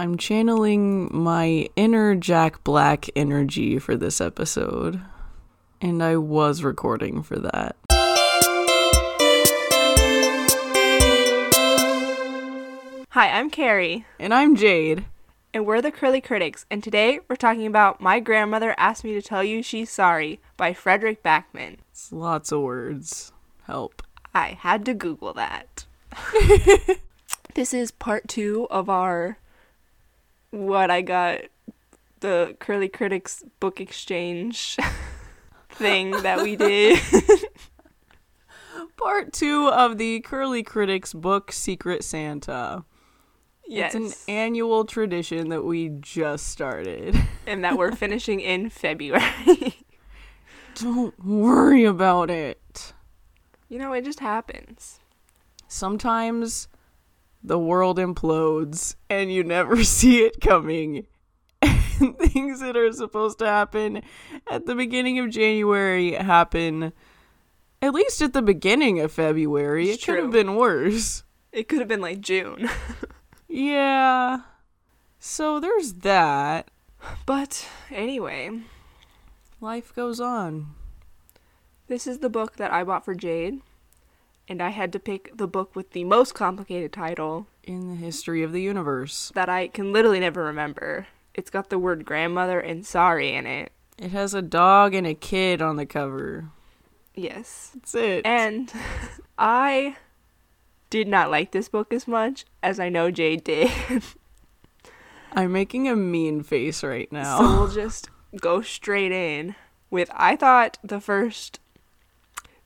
I'm channeling my inner Jack Black energy for this episode. And I was recording for that. Hi, I'm Carrie, And I'm Jade. and we're the Curly Critics, and today we're talking about My Grandmother Asked Me to Tell You She's Sorry by Fredrik Backman. It's lots of words. Help. I had to Google that. this is part two of our what I got the Curly Critics book exchange thing that we did. Part two of the Curly Critics book Secret Santa. yes. It's an annual tradition that we just started. and that we're finishing in February. Don't worry about it. you know, it just happens. Sometimes the world implodes and you never see it coming. And things that are supposed to happen at the beginning of January happen at least at the beginning of February. It's it could have been worse. It could have been like June. Yeah. So there's that. But anyway, Life goes on. this is the book that I bought for Jade, and I had to pick the book with the most complicated title In the history of the universe. that I can literally never remember. It's got the word grandmother and sorry in it. It has a dog and a kid on the cover. Yes. That's it. And I did not like this book as much as I know Jay did. I'm making a mean face right now. So we'll just go straight in with I thought the first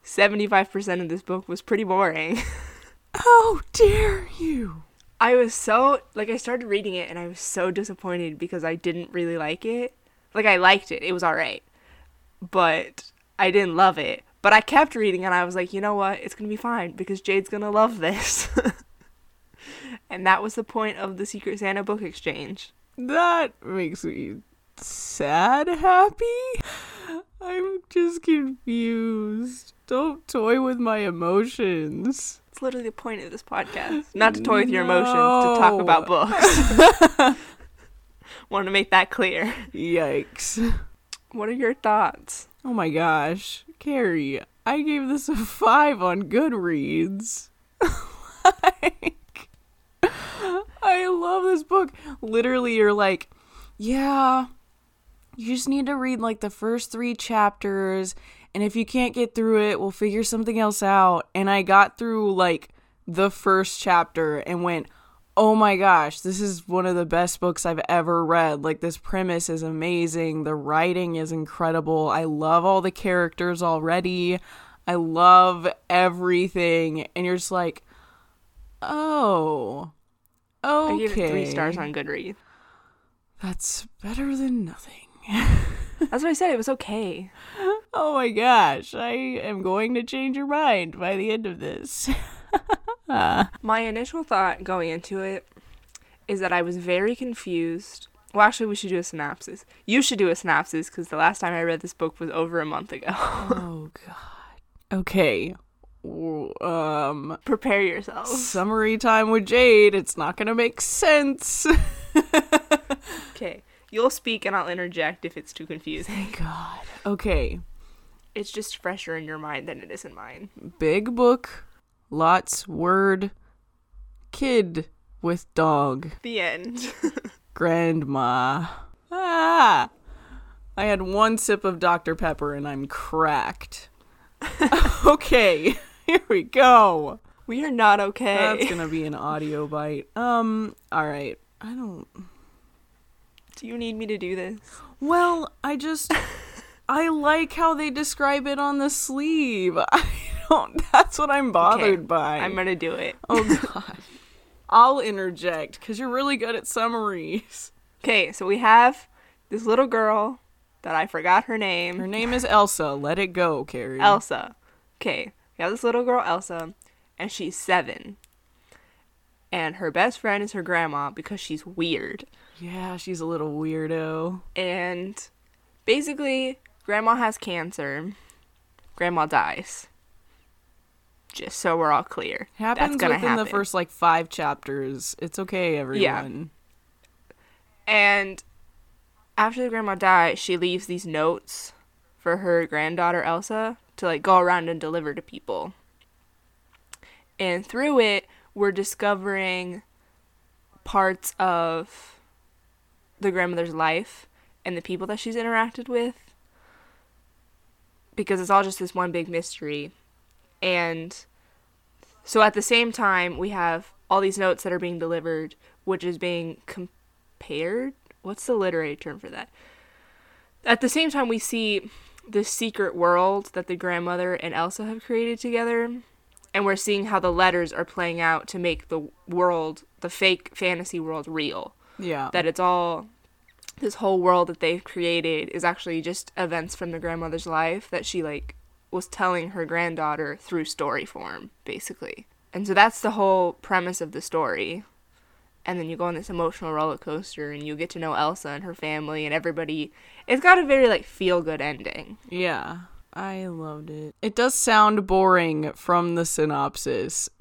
75% of this book was pretty boring. How dare you? I was so like I started reading it and I was so disappointed because I didn't really like it. Like I liked it. It was all right. But I didn't love it. But I kept reading and I was like, "You know what? It's going to be fine because Jade's going to love this." and that was the point of the Secret Santa book exchange. That makes me sad happy. I'm just confused. Don't toy with my emotions. It's literally the point of this podcast. Not to toy with your emotions, to talk about books. Want to make that clear. Yikes. What are your thoughts? Oh my gosh. Carrie, I gave this a five on Goodreads. like, I love this book. Literally, you're like, yeah, you just need to read like the first three chapters. And if you can't get through it, we'll figure something else out. And I got through like the first chapter and went, oh my gosh, this is one of the best books I've ever read. Like, this premise is amazing. The writing is incredible. I love all the characters already. I love everything. And you're just like, oh, okay. I gave it three stars on Goodreads. That's better than nothing. That's what I said. It was okay. Oh my gosh, I am going to change your mind by the end of this. My initial thought going into it is that I was very confused. Well, actually, we should do a synopsis. You should do a synopsis because the last time I read this book was over a month ago. oh god. Okay. Um Prepare yourself. summary time with Jade. It's not going to make sense. Okay. You'll speak and I'll interject if it's too confusing. Thank God. Okay. It's just fresher in your mind than it is in mine. Big book, lots word, kid with dog, The end. grandma. Ah. I had one sip of Dr. Pepper and I'm cracked. okay. Here we go. we are not okay. That's gonna be an audio bite. Um, alright. I don't Do you need me to do this? Well, I just I like how they describe it on the sleeve. I don't that's what I'm bothered Okay, by. I'm gonna do it. Oh god. I'll interject cuz you're really good at summaries. Okay, so we have this little girl that I forgot her name. Her name is Elsa. Let it go, Carrie. Elsa. Okay, we have this little girl, Elsa, and she's seven. And her best friend is her grandma because she's weird. Yeah, she's a little weirdo. And basically, grandma has cancer. Grandma dies. Just so we're all clear. Happens within the first like 5 chapters. It's okay, everyone. Yeah. And after the grandma dies, she leaves these notes for her granddaughter Elsa to like go around and deliver to people. And through it, we're discovering parts of the grandmother's life and the people that she's interacted with because it's all just this one big mystery. And so at the same time, we have all these notes that are being delivered, which is being compared. What's the literary term for that? At the same time, we see this secret world that the grandmother and Elsa have created together. And we're seeing how the letters are playing out to make the world, the fake fantasy world, real. Yeah. That it's all this whole world that they've created is actually just events from the grandmother's life that she like was telling her granddaughter through story form basically and so that's the whole premise of the story and then you go on this emotional roller coaster and you get to know elsa and her family and everybody it's got a very like feel good ending yeah. I loved it. It does sound boring from the synopsis.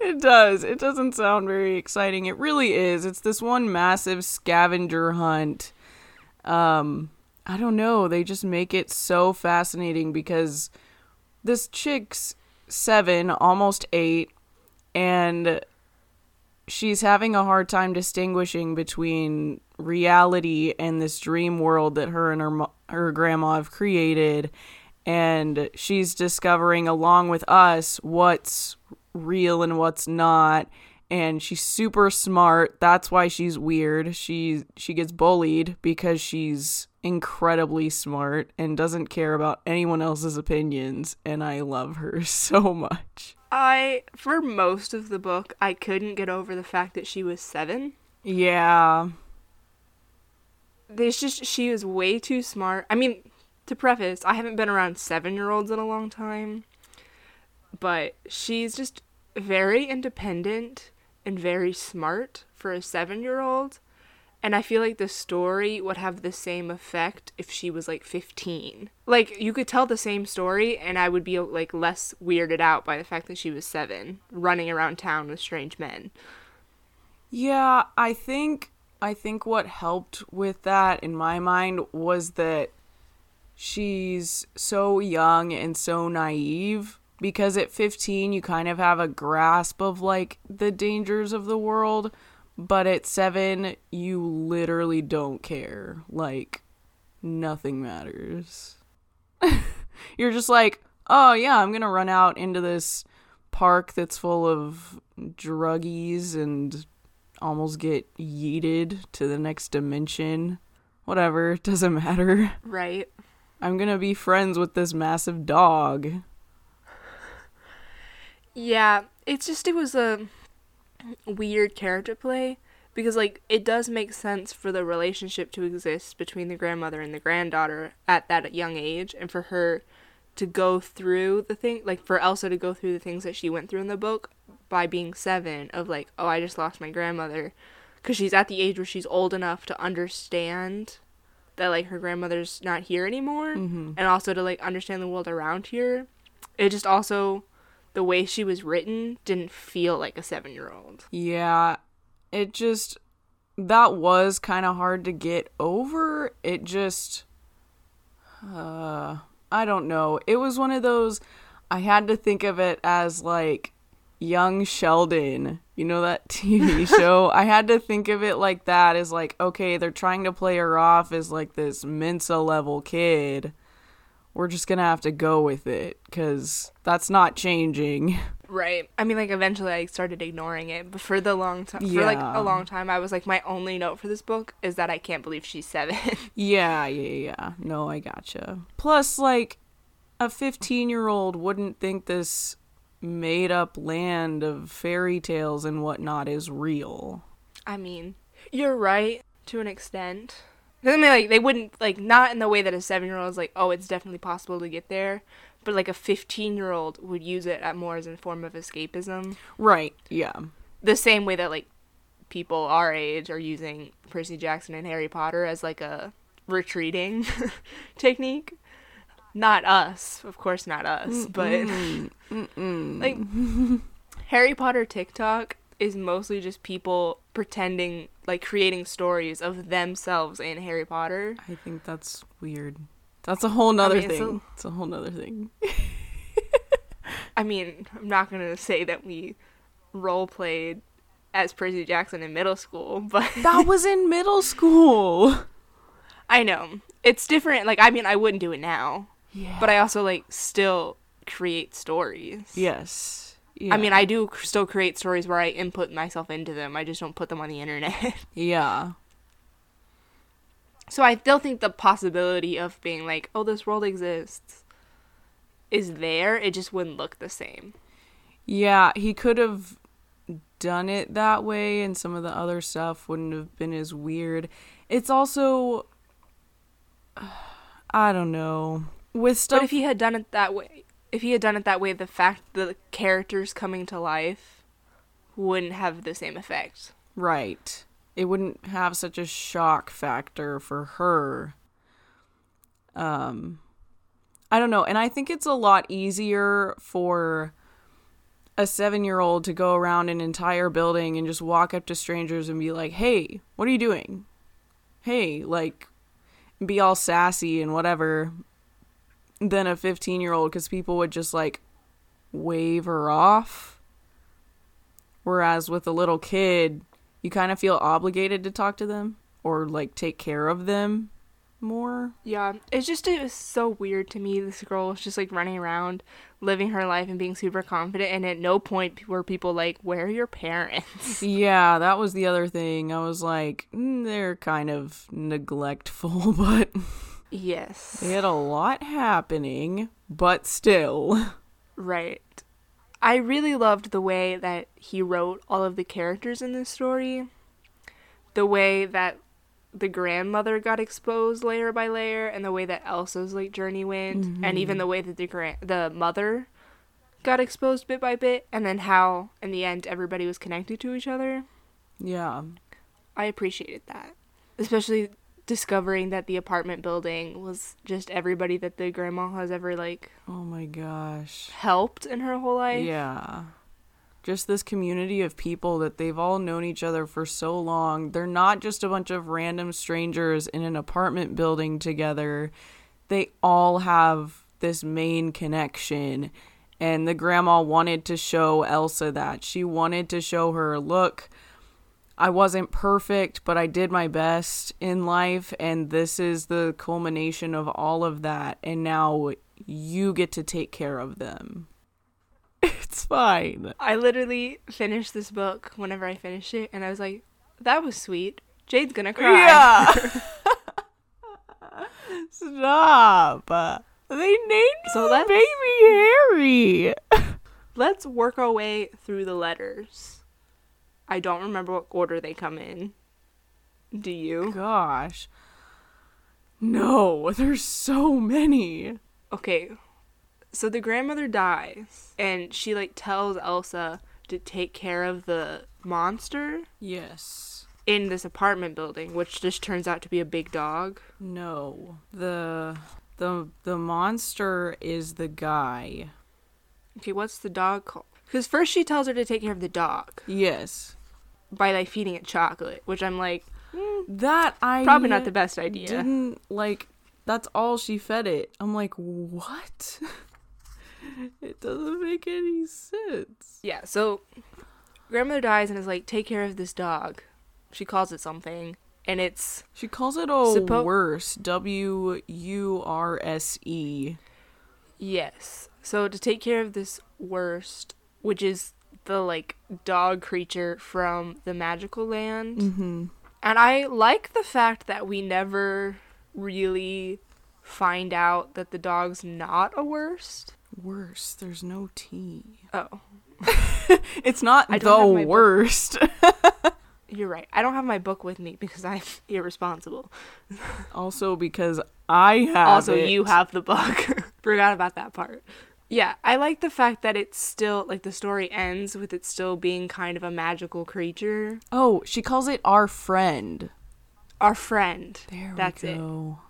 it does. It doesn't sound very exciting. It really is. It's this one massive scavenger hunt. Um I don't know. They just make it so fascinating because this chick's 7, almost 8, and she's having a hard time distinguishing between reality and this dream world that her and her her grandma have created. And she's discovering along with us what's real and what's not. And she's super smart. That's why she's weird. She she gets bullied because she's incredibly smart and doesn't care about anyone else's opinions. And I love her so much. I for most of the book i couldn't get over the fact that she was seven. Yeah there's just she was way too smart. I mean, to preface, I haven't been around seven year olds in a long time, but she's just very independent and very smart for a seven year old. And I feel like the story would have the same effect if she was like 15. Like, you could tell the same story, and I would be like less weirded out by the fact that she was seven, running around town with strange men. Yeah, I think I think what helped with that in my mind was that she's so young and so naive because at 15 you kind of have a grasp of like the dangers of the world, but at 7 you literally don't care. Like nothing matters. You're just like, "Oh yeah, I'm going to run out into this park that's full of druggies and almost get yeeted to the next dimension. Whatever, it doesn't matter. Right? I'm gonna be friends with this massive dog. Yeah, it's just it was a weird character play because like it does make sense for the relationship to exist between the grandmother and the granddaughter at that young age and for her to go through the thing like for Elsa to go through the things that she went through in the book by being 7 of like oh I just lost my grandmother cuz she's at the age where she's old enough to understand that like her grandmother's not here anymore Mm-hmm. and also to like understand the world around here. It just also the way she was written didn't feel like a 7-year-old. Yeah, it just that was kind of hard to get over. It just uh I don't know. It was one of those I had to think of it as like young Sheldon. You know that TV show? I had to think of it like that as like okay, they're trying to play her off as like this Mensa level kid. We're just going to have to go with it cuz that's not changing. Right. I mean like eventually I started ignoring it, but for the long time for like a long time I was like my only note for this book is that I can't believe she's 7. Yeah, yeah, yeah. No, I gotcha. Plus, like, a 15 year old wouldn't think this made up land of fairy tales and whatnot is real. I mean, you're right to an extent. I mean, like they wouldn't like not in the way that a seven year old is like, oh, it's definitely possible to get there, but like a fifteen year old would use it at more as a form of escapism. Right, yeah. The same way that like people our age are using Percy Jackson and Harry Potter as like a retreating technique. Not us, of course, not us, but Mm, mm-mm. like Harry Potter TikTok is mostly just people pretending like creating stories of themselves in Harry Potter. I think that's weird. That's a whole nother mean, it's thing. a- it's a whole nother thing. I mean, I'm not gonna say that we role played as Percy Jackson in middle school, but that was in middle school. I know it's different. Like, I mean, I wouldn't do it now, Yeah. but I also like still create stories. yes. I mean, I do still create stories where I input myself into them. I just don't put them on the internet. yeah. so I still think the possibility of being like, oh, this world exists is there. It just wouldn't look the same. Yeah, he could have done it that way and some of the other stuff wouldn't have been as weird. It's also I don't know. With stuff But if he had done it that way, if he had done it that way, the fact the characters coming to life wouldn't have the same effect. Right. It wouldn't have such a shock factor for her. Um I don't know, and I think it's a lot easier for a 7-year-old to go around an entire building and just walk up to strangers and be like, "Hey, what are you doing?" Hey, like be all sassy and whatever than a 15-year-old cuz people would just like wave her off. Whereas with a little kid, you kind of feel obligated to talk to them or like take care of them more. Yeah, it's just it was so weird to me. This girl was just like running around, living her life and being super confident, and at no point were people like, "Where are your parents?" Yeah, that was the other thing. I was like, mm, they're kind of neglectful, but yes, they had a lot happening, but still. right. I really loved the way that he wrote all of the characters in this story. The way that the grandmother got exposed layer by layer, and the way that Elsa's like journey went, and mm-hmm. even the way that the grand the mother got exposed bit by bit, and then how in the end everybody was connected to each other. Yeah. I appreciated that. Especially discovering that the apartment building was just everybody that the grandma has ever like Oh my gosh. helped in her whole life. Yeah. Just this community of people that they've all known each other for so long. They're not just a bunch of random strangers in an apartment building together. They all have this main connection. And the grandma wanted to show Elsa that. She wanted to show her, look, I wasn't perfect, but I did my best in life, and this is the culmination of all of that. And now you get to take care of them. It's fine. I literally finished this book whenever I finished it and I was like, that was sweet. Jade's gonna cry. Yeah. Stop. They named So so baby Harry. Let's work our way through the letters. I don't remember what order they come in. Do you? Gosh. No, there's so many. Okay. So the grandmother dies and she like tells Elsa to take care of the monster Yes. in this apartment building, which just turns out to be a big dog. No. The the the monster is the guy. Okay, what's the dog called? Because first she tells her to take care of the dog Yes. By like feeding it chocolate, which I'm like, mm, That I probably not the best idea. didn't like that's all she fed it. I'm like, what? it doesn't make any sense. Yeah, so grandmother dies and is like, take care of this dog. She calls it something, and it's She calls it a Suppo- wurse. W U R S E. yes. So to take care of this worst, which is the like dog creature from the magical land. Mm-hmm. And I like the fact that we never really find out that the dog's not a worst. Worst. There's no T. Oh, It's not I don't have my the worst. you're right. I don't have my book with me because I'm irresponsible. also because I have also, it. you have the book. Forgot about that part. Yeah, I like the fact that it's still like the story ends with it still being kind of a magical creature. Oh, she calls it our friend. Our friend. There That's we it. go.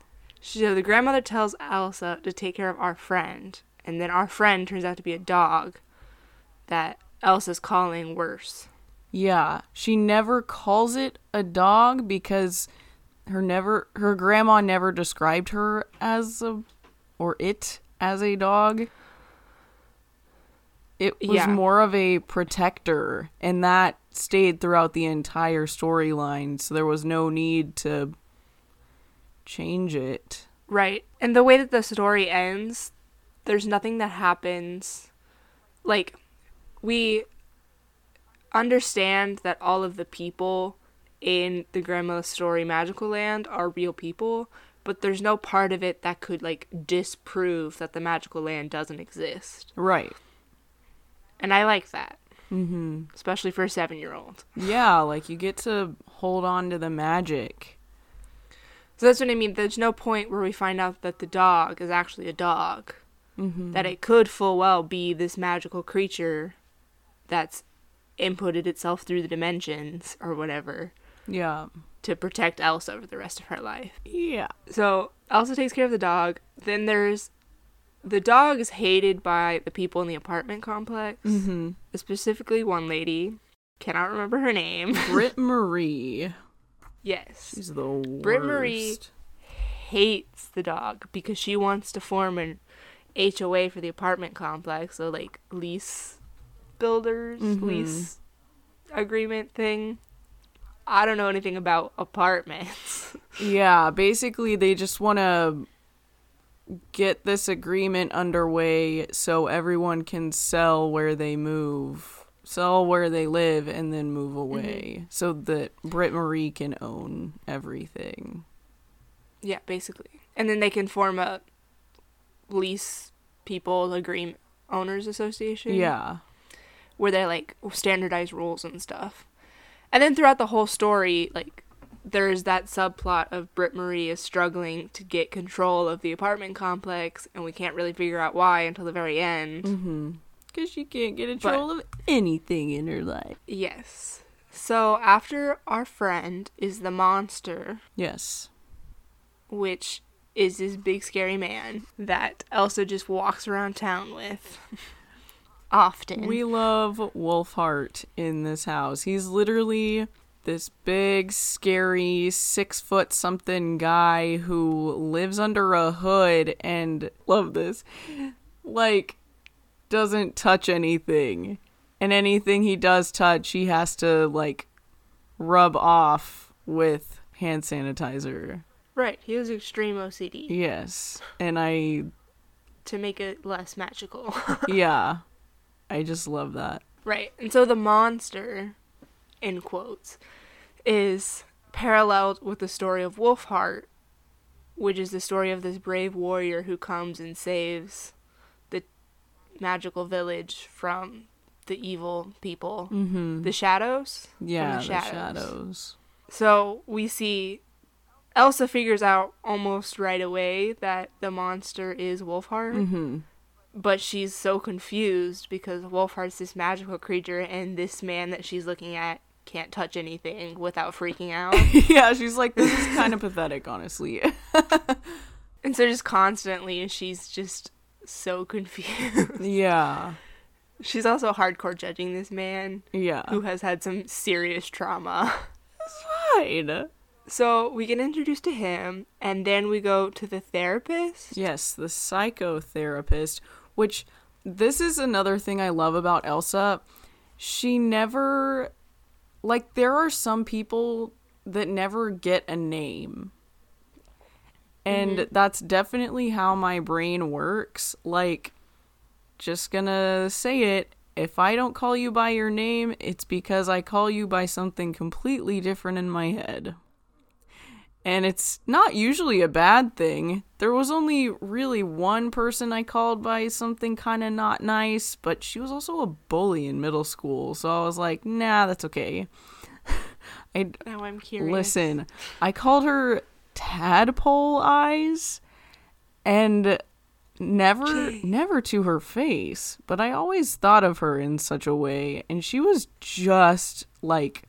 So the grandmother tells Elsa to take care of our friend, and then our friend turns out to be a dog that Elsa's calling wurse. Yeah, she never calls it a dog because her never her grandma never described her as a or it as a dog. It was Yeah. more of a protector and that stayed throughout the entire storyline, so there was no need to change it. Right. And the way that the story ends, there's nothing that happens. Like, we understand that all of the people in the Grandma Story Magical Land are real people, but there's no part of it that could, like, disprove that the magical land doesn't exist. Right. And I like that, Mhm. especially for a seven year old. Yeah, like you get to hold on to the magic. So that's what I mean. There's no point where we find out that the dog is actually a dog. Mhm. that it could full well be this magical creature that's inputted itself through the dimensions or whatever Yeah. to protect Elsa for the rest of her life. Yeah. So Elsa takes care of the dog. Then there's the dog is hated by the people in the apartment complex, Mhm. specifically one lady. Cannot remember her name. Britt Marie. yes. She's the worst. Britt Marie- Hates the dog because she wants to form an HOA for the apartment complex, so like lease builders, Mhm. lease agreement thing. I don't know anything about apartments. Yeah, basically they just want to get this agreement underway so everyone can sell where they move, sell where they live, and then move mm-hmm. away, so that Britt Marie can own everything. yeah, basically. And then they can form a lease people agreement owners association. Yeah. where they like standardize rules and stuff. And then throughout the whole story, like there's that subplot of Britt Marie is struggling to get control of the apartment complex, and we can't really figure out why until the very end. Mm-hmm. Because she can't get control of anything in her life. Yes. So after our friend is the monster, Yes. which is this big scary man that Elsa just walks around town with often. We love Wolfheart in this house. He's literally this big, scary, six foot something guy who lives under a hood and love this. Like, doesn't touch anything. And anything he does touch, he has to, like, rub off with hand sanitizer. right, he has extreme OCD Yes. And I, to make it less magical. yeah. I just love that. Right. And so the monster, in quotes, is paralleled with the story of Wolfheart, which is the story of this brave warrior who comes and saves the magical village from the evil people, Mm-hmm. the shadows. Yeah, the shadows. shadows. So we see Elsa figures out almost right away that the monster is Wolfheart. Mm-hmm. but she's so confused because Wolfheart's this magical creature and this man that she's looking at can't touch anything without freaking out. yeah, she's like, this is kind of pathetic, honestly. and so just constantly she's just so confused. yeah, she's also hardcore judging this man yeah. who has had some serious trauma. Fine. So we get introduced to him and then we go to the therapist. Yes, the psychotherapist, which this is another thing I love about Elsa. She never, like, there are some people that never get a name. And mm-hmm. that's definitely how my brain works. Like, just gonna say it. If I don't call you by your name, it's because I call you by something completely different in my head. And it's not usually a bad thing. There was only really one person I called by something kind of not nice, but she was also a bully in middle school, so I was like, nah, that's okay. I Now I'm curious. listen. I called her tadpole eyes, and never, Gee. never to her face, but I always thought of her in such a way, and she was just like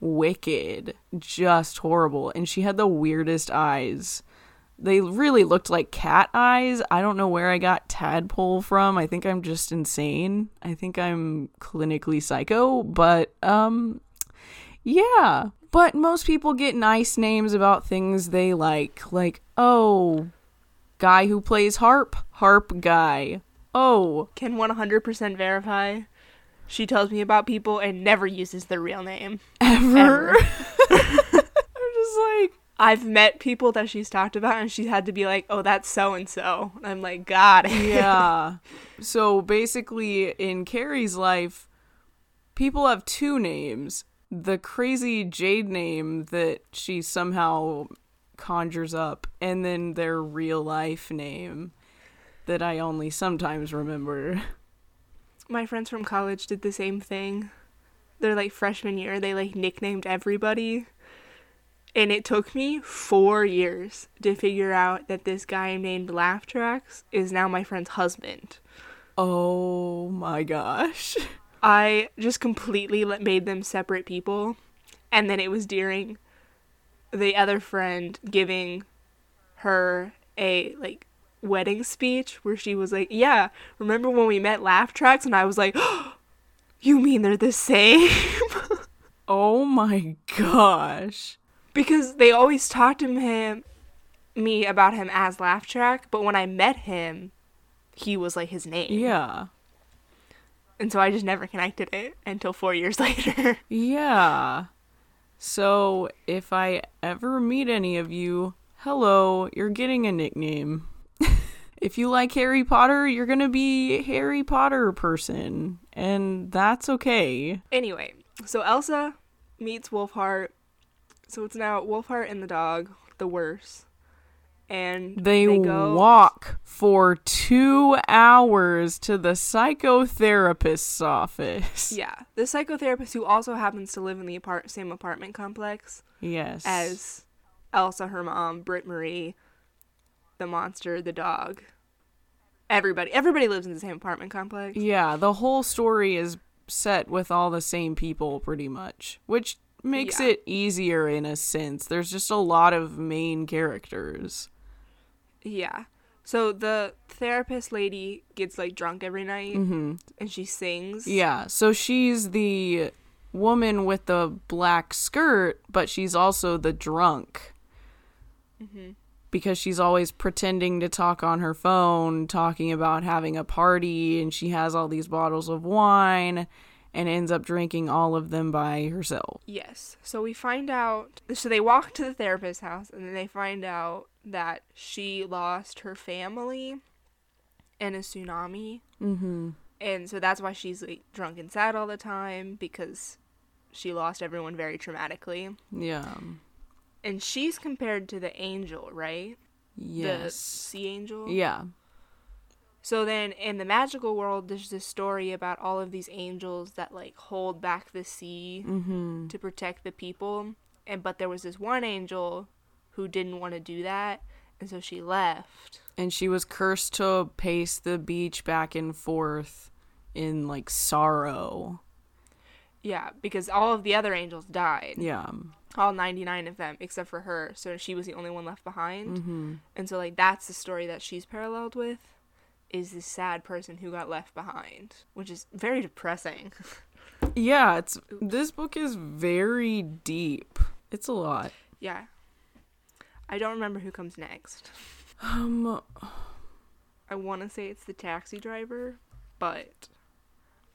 wicked, just horrible, and she had the weirdest eyes. they really looked like cat eyes. I don't know where I got tadpole from. I think I'm just insane. I think I'm clinically psycho, but um yeah. But most people get nice names about things they like. Like, oh, guy who plays harp, harp guy. Oh, Can 100% verify. She tells me about people and never uses their real name. ever. Ever. I'm just like, I've met people that she's talked about and she had to be like, oh, that's so and so. I'm like, God. yeah. So basically, in Carrie's life, people have two names. The crazy Jade name that she somehow conjures up, and then their real life name that I only sometimes remember. My friends from college did the same thing. Their like freshman year, they like nicknamed everybody. And it took me four years to figure out that this guy named Laugh Tracks is now my friend's husband. Oh my gosh. I just completely made them separate people. And then it was during the other friend giving her a like wedding speech where she was like, "Yeah, remember when we met Laugh Tracks?" And I was like, oh, "You mean they're the same?" Oh my gosh. because they always talked to him me about him as Laugh Track, but when I met him, he was like his name. Yeah. And so I just never connected it until 4 years later. Yeah. So if I ever meet any of you, hello, you're getting a nickname. If you like Harry Potter, you're going to be a Harry Potter person, and that's okay. Anyway, so Elsa meets Wolfheart. So it's now Wolfheart and the dog, the worst. And They, go walk for 2 hours to the psychotherapist's office. Yeah, the psychotherapist who also happens to live in the apart- same apartment complex Yes. as Elsa, her mom, Britt Marie, the monster, the dog. Everybody, everybody lives in the same apartment complex. Yeah, the whole story is set with all the same people pretty much, which makes Yeah. it easier in a sense. There's just a lot of main characters. Yeah. So the therapist lady gets like drunk every night hmm and she sings. Yeah, so she's the woman with the black skirt, but she's also the drunk. hmm Because she's always pretending to talk on her phone, talking about having a party, and she has all these bottles of wine and ends up drinking all of them by herself. Yes. So we find out. So they walk to the therapist's house, and then they find out that she lost her family in a tsunami, Mm-hmm. and so that's why she's like drunk and sad all the time because she lost everyone very traumatically. Yeah. And she's compared to the angel, right? The Yes. sea angel. Yeah. So then in the magical world, there's this story about all of these angels that like hold back the sea Mm-hmm. to protect the people. And but there was this one angel who didn't want to do that, and so she left. And she was cursed to pace the beach back and forth in like sorrow. Yeah, because all of the other angels died. Yeah. All 99 of them except for her. So she was the only one left behind. Mm-hmm. And so like that's the story that she's paralleled with is this sad person who got left behind, which is very depressing. Yeah, it's this book is very deep. It's a lot. yeah. I don't remember who comes next. Um I want to say it's the taxi driver, but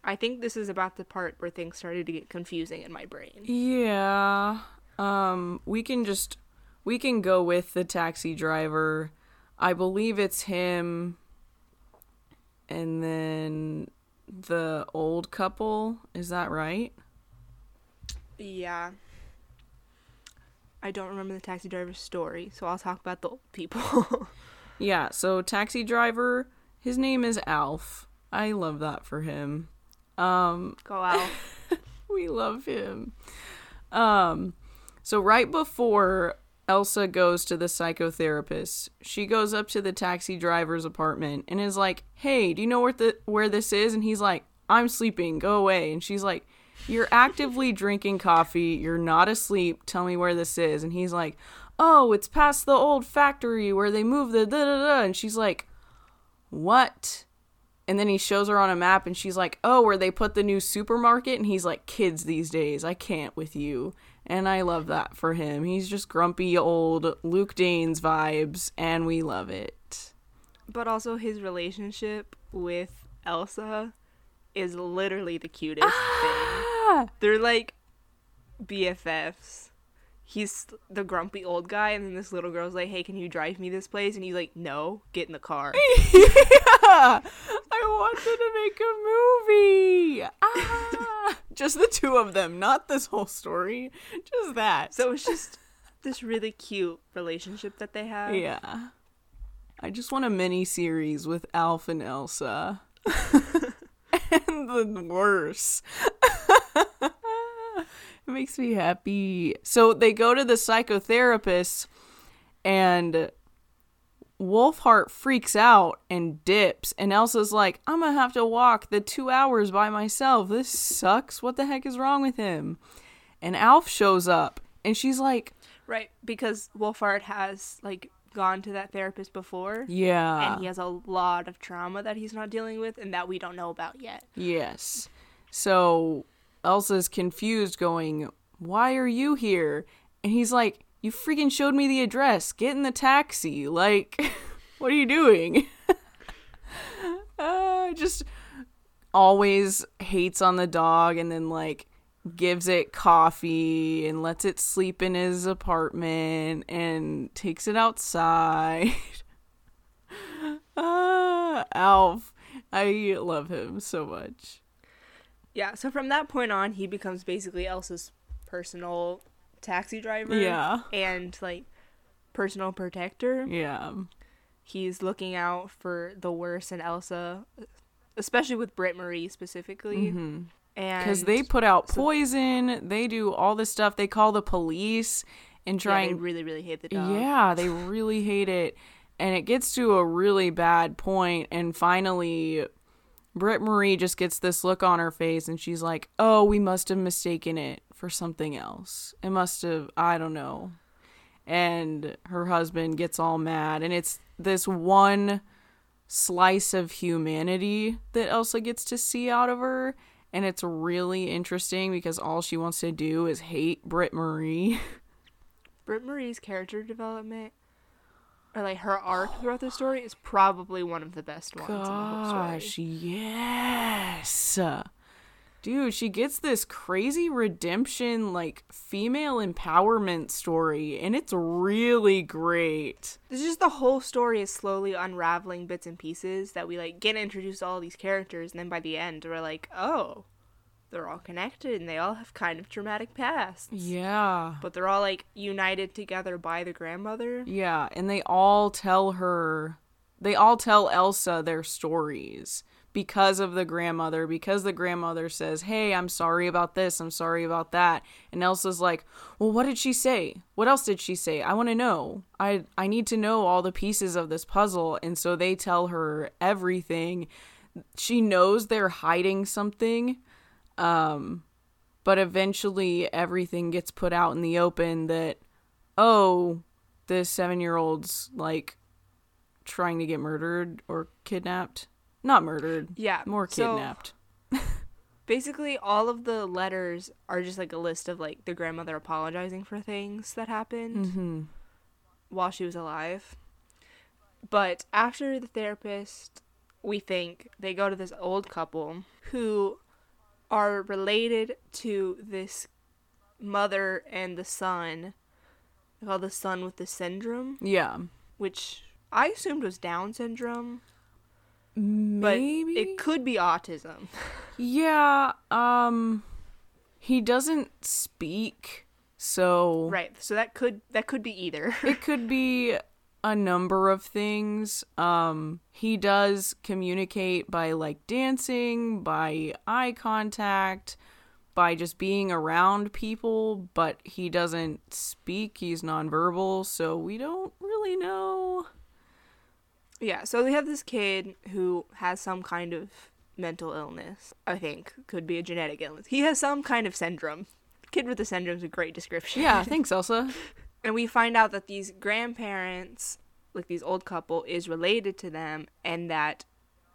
I think this is about the part where things started to get confusing in my brain. yeah. Um we can just we can go with the taxi driver. I believe it's him and then the old couple, is that right? Yeah. I don't remember the taxi driver's story, so I'll talk about the old people. Yeah, so taxi driver, his name is Alf. I love that for him. Um Go out. we love him. Um so right before Elsa goes to the psychotherapist, she goes up to the taxi driver's apartment and is like, "Hey, do you know where the where this is?" And he's like, "I'm sleeping. Go away." And she's like, "You're actively drinking coffee. You're not asleep. Tell me where this is." And he's like, oh, it's past the old factory where they moved the da da da. And she's like, what? And then he shows her on a map and she's like, oh, where they put the new supermarket? And he's like, kids these days, I can't with you. And I love that for him. He's just grumpy old Luke Danes vibes, and we love it. But also his relationship with Elsa is literally the cutest thing. Ah! They're like BFFs. He's the grumpy old guy, and then this little girl's like, "Hey, can you drive me this place?" And he's like, "No, get in the car." yeah! I wanted to make a movie! Ah! just the two of them, not this whole story. Just that. So it's just this really cute relationship that they have. Yeah. I just want a mini series with Alf and Elsa. and the wurse. it makes me happy. So they go to the psychotherapist and Wolfheart freaks out and dips and Elsa's like, "I'm to have to walk the 2 hours by myself. This sucks. What the heck is wrong with him?" And Alf shows up and she's like, Right, because Wolfheart has like gone to that therapist before. "Yeah." and he has a lot of trauma that he's not dealing with and that we don't know about yet. Yes. So Elsa's confused, going, Why are you here? And he's like, You freaking showed me the address. Get in the taxi. Like, what are you doing? uh, just always hates on the dog and then, like, gives it coffee and lets it sleep in his apartment and takes it outside. Ah, Alf. I love him so much. Yeah, so from that point on, he becomes basically Elsa's personal taxi driver. Yeah. And like personal protector. Yeah. He's looking out for the worst in Elsa, especially with Britt Marie specifically. Mm-hmm. And Because they put out so- poison, they do all this stuff. They call the police and try yeah, they and really, really hate the dog. Yeah, they really hate it. And it gets to a really bad point, and finally, Britt Marie just gets this look on her face, and she's like, "Oh, we must have mistaken it for something else. It must have, I don't know." And her husband gets all mad, and it's this one slice of humanity that Elsa gets to see out of her, and it's really interesting because all she wants to do is hate Britt Marie. Britt Marie's character development, or like her arc throughout the story, is probably one of the best ones in the whole Gosh, story. yes. Dude, she gets this crazy redemption, like female empowerment story, and it's really great. It's just the whole story is slowly unraveling bits and pieces that we like get introduced to all these characters, and then by the end we're like, oh, they're all connected and they all have kind of traumatic pasts. Yeah. But they're all like united together by the grandmother. Yeah, and they all tell her, they all tell Elsa their stories because of the grandmother, because the grandmother says, Hey, I'm sorry about this, I'm sorry about that. And Elsa's like, Well, what did she say? What else did she say? I want to know. I, I need to know all the pieces of this puzzle. And so they tell her everything. She knows they're hiding something. Um, but eventually everything gets put out in the open that, oh, this seven year old's like trying to get murdered or kidnapped. Not murdered. Yeah, More so- kidnapped. Basically, all of the letters are just like a list of like the grandmother apologizing for things that happened hmm while she was alive. But after the therapist, we think they go to this old couple who are related to this mother and the son. They call the son with the syndrome, Yeah. which I assumed was Down syndrome, but Maybe. it could be autism. yeah. Um, he doesn't speak, so right. So that could that could be either. it could be a number of things. Um, he does communicate by like dancing, by eye contact, by just being around people, but he doesn't speak. He's nonverbal, so we don't really know. Yeah, so they have this kid who has some kind of mental illness. I think could be a genetic illness. He has some kind of syndrome. Kid with the syndrome is a great description. Yeah, thanks, Elsa. and we find out that these grandparents, like these old couple, is related to them, and that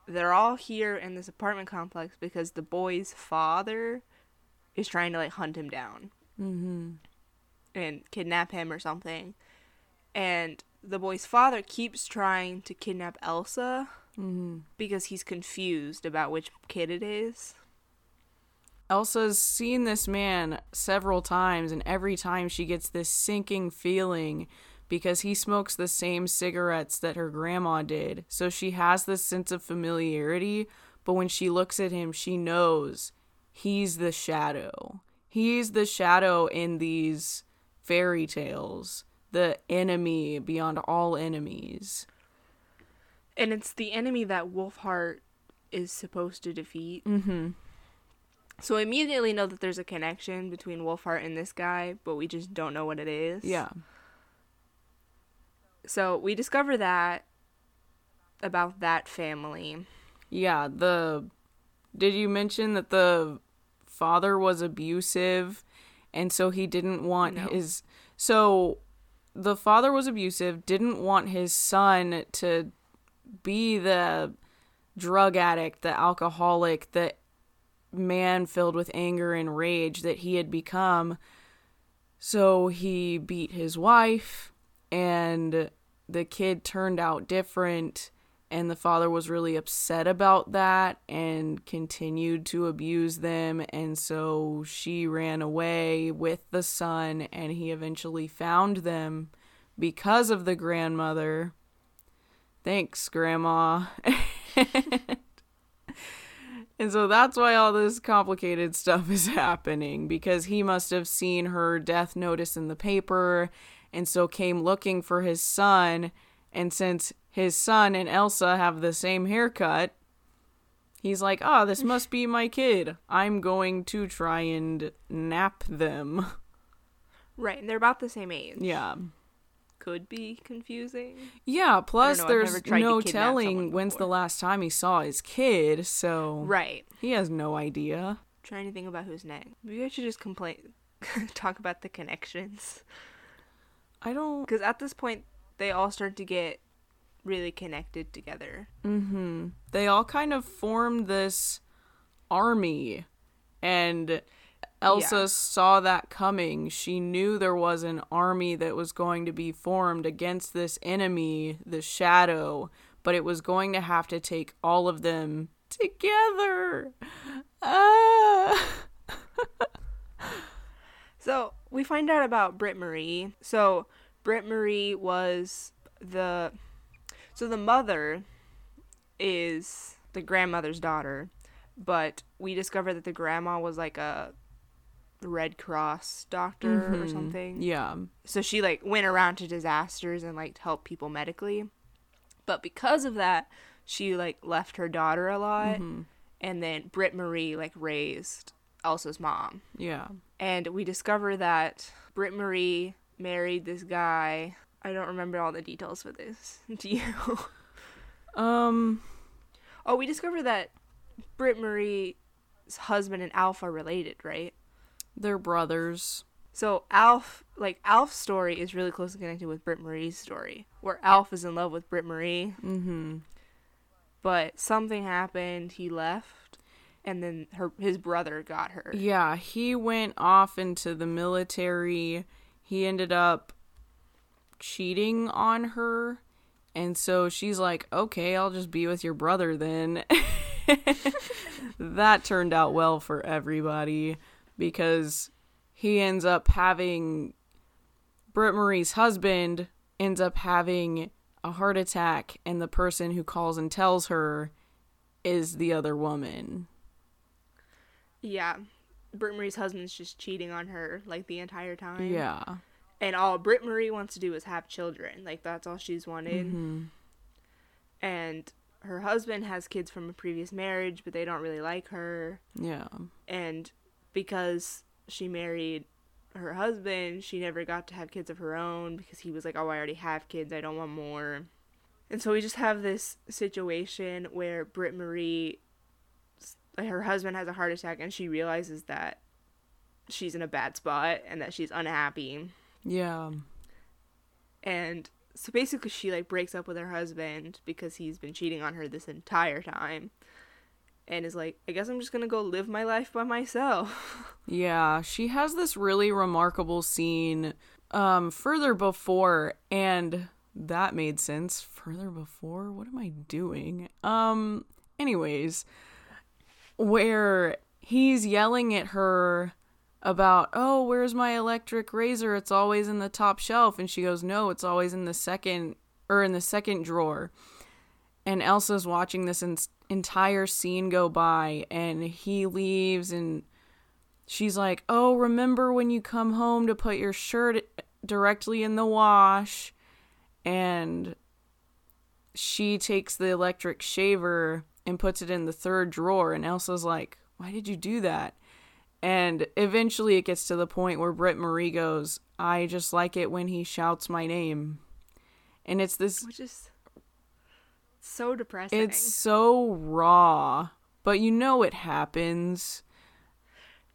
they're all here in this apartment complex because the boy's father is trying to like hunt him down Mm-hmm. and kidnap him or something. And the boy's father keeps trying to kidnap Elsa Mm-hmm. because he's confused about which kid it is. Elsa's seen this man several times, and every time she gets this sinking feeling because he smokes the same cigarettes that her grandma did. So she has this sense of familiarity, but when she looks at him, she knows he's the shadow. He's the shadow in these fairy tales, the enemy beyond all enemies. And it's the enemy that Wolfheart is supposed to defeat. Mm-hmm. So I immediately know that there's a connection between Wolfheart and this guy, but we just don't know what it is. Yeah. So we discover that about that family. Yeah, the did you mention that the father was abusive and so he didn't want No. his so the father was abusive, didn't want his son to be the drug addict, the alcoholic, the man filled with anger and rage that he had become. So he beat his wife, and the kid turned out different. And the father was really upset about that and continued to abuse them. And so she ran away with the son, and he eventually found them because of the grandmother. Thanks, Grandma. And so that's why all this complicated stuff is happening because he must have seen her death notice in the paper and so came looking for his son. And since his son and Elsa have the same haircut, he's like, oh, this must be my kid. I'm going to try and nap them. Right, and they're about the same age. Yeah. Could be confusing. Yeah, plus know, there's never tried to no telling when's the last time he saw his kid, so Right. he has no idea. Trying to think about who's next. Maybe I should just complain, talk about the connections. I don't Because at this point, they all start to get really connected together. Mm-hmm. They all kind of formed this army, and Elsa Yeah. saw that coming. She knew there was an army that was going to be formed against this enemy, the Shadow, but it was going to have to take all of them together. Ah. So we find out about Britt Marie. So Britt Marie was the so the mother is the grandmother's daughter, but we discover that the grandma was like a Red Cross doctor or Mhm. something. Yeah. So she like went around to disasters and like helped people medically. But because of that, she like left her daughter a lot, Mhm. and then Britt Marie like raised Elsa's mom Yeah. and we discover that Britt Marie married this guy. I don't remember all the details for this. Do you? Um. oh, we discovered that Britt Marie's husband and Alf are related, right? They're brothers. So Alf, like Alf's story, is really closely connected with Britt Marie's story, where Alf is in love with Britt Marie, Mm-hmm. but something happened. He left, and then her his brother got her. Yeah, he went off into the military. He ended up cheating on her. And so she's like, okay, I'll just be with your brother then. that turned out well for everybody because he ends up having. Britt Marie's husband ends up having a heart attack, and the person who calls and tells her is the other woman. Yeah, Britt Marie's husband's just cheating on her like the entire time. Yeah. and all Britt Marie wants to do is have children. Like that's all she's wanted. hmm And her husband has kids from a previous marriage, but they don't really like her. Yeah. And because she married her husband, she never got to have kids of her own because he was like, "Oh, I already have kids. I don't want more." And so we just have this situation where Britt Marie, her husband has a heart attack, and she realizes that she's in a bad spot and that she's unhappy. Yeah. And so basically she like breaks up with her husband because he's been cheating on her this entire time. And is like, I guess I'm just gonna go live my life by myself. Yeah, she has this really remarkable scene um further before and that made sense. Further before? What am I doing? Um anyways, where he's yelling at her about, "Oh, where's my electric razor? It's always in the top shelf." And she goes, "No, it's always in the second or in the second drawer." And Elsa's watching this en- entire scene go by and he leaves and she's like, "Oh, remember when you come home to put your shirt directly in the wash?" And she takes the electric shaver and puts it in the third drawer and Elsa's like, "Why did you do that?" And eventually it gets to the point where Britt Marie goes, "I just like it when he shouts my name." And it's this Which is so depressing. it's so raw, but you know it happens.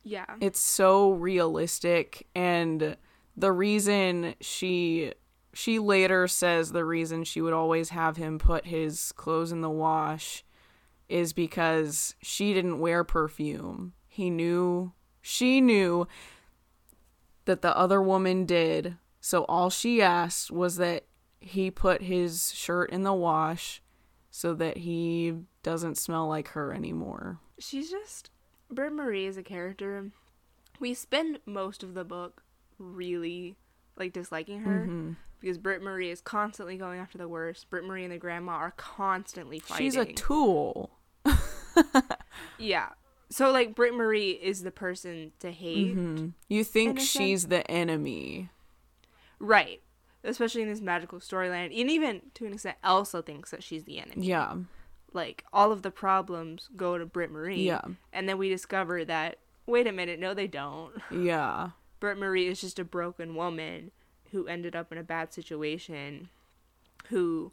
yeah. It's so realistic and the reason she she later says the reason she would always have him put his clothes in the wash is because she didn't wear perfume. He knew she knew that the other woman did. So all she asked was that he put his shirt in the wash so that he doesn't smell like her anymore. She's just Britt Marie is a character. We spend most of the book really like disliking her Mm-hmm. because Britt Marie is constantly going after the wurse. Britt Marie and the grandma are constantly fighting. She's a tool. yeah. So like Britt Marie is the person to hate, Mhm. You think she's the enemy. right? Especially in this magical storyline, and even to an extent, Elsa thinks that she's the enemy. Yeah. Like all of the problems go to Britt Marie. Yeah. And then we discover that wait a minute, no, they don't. Yeah. Britt Marie is just a broken woman who ended up in a bad situation, who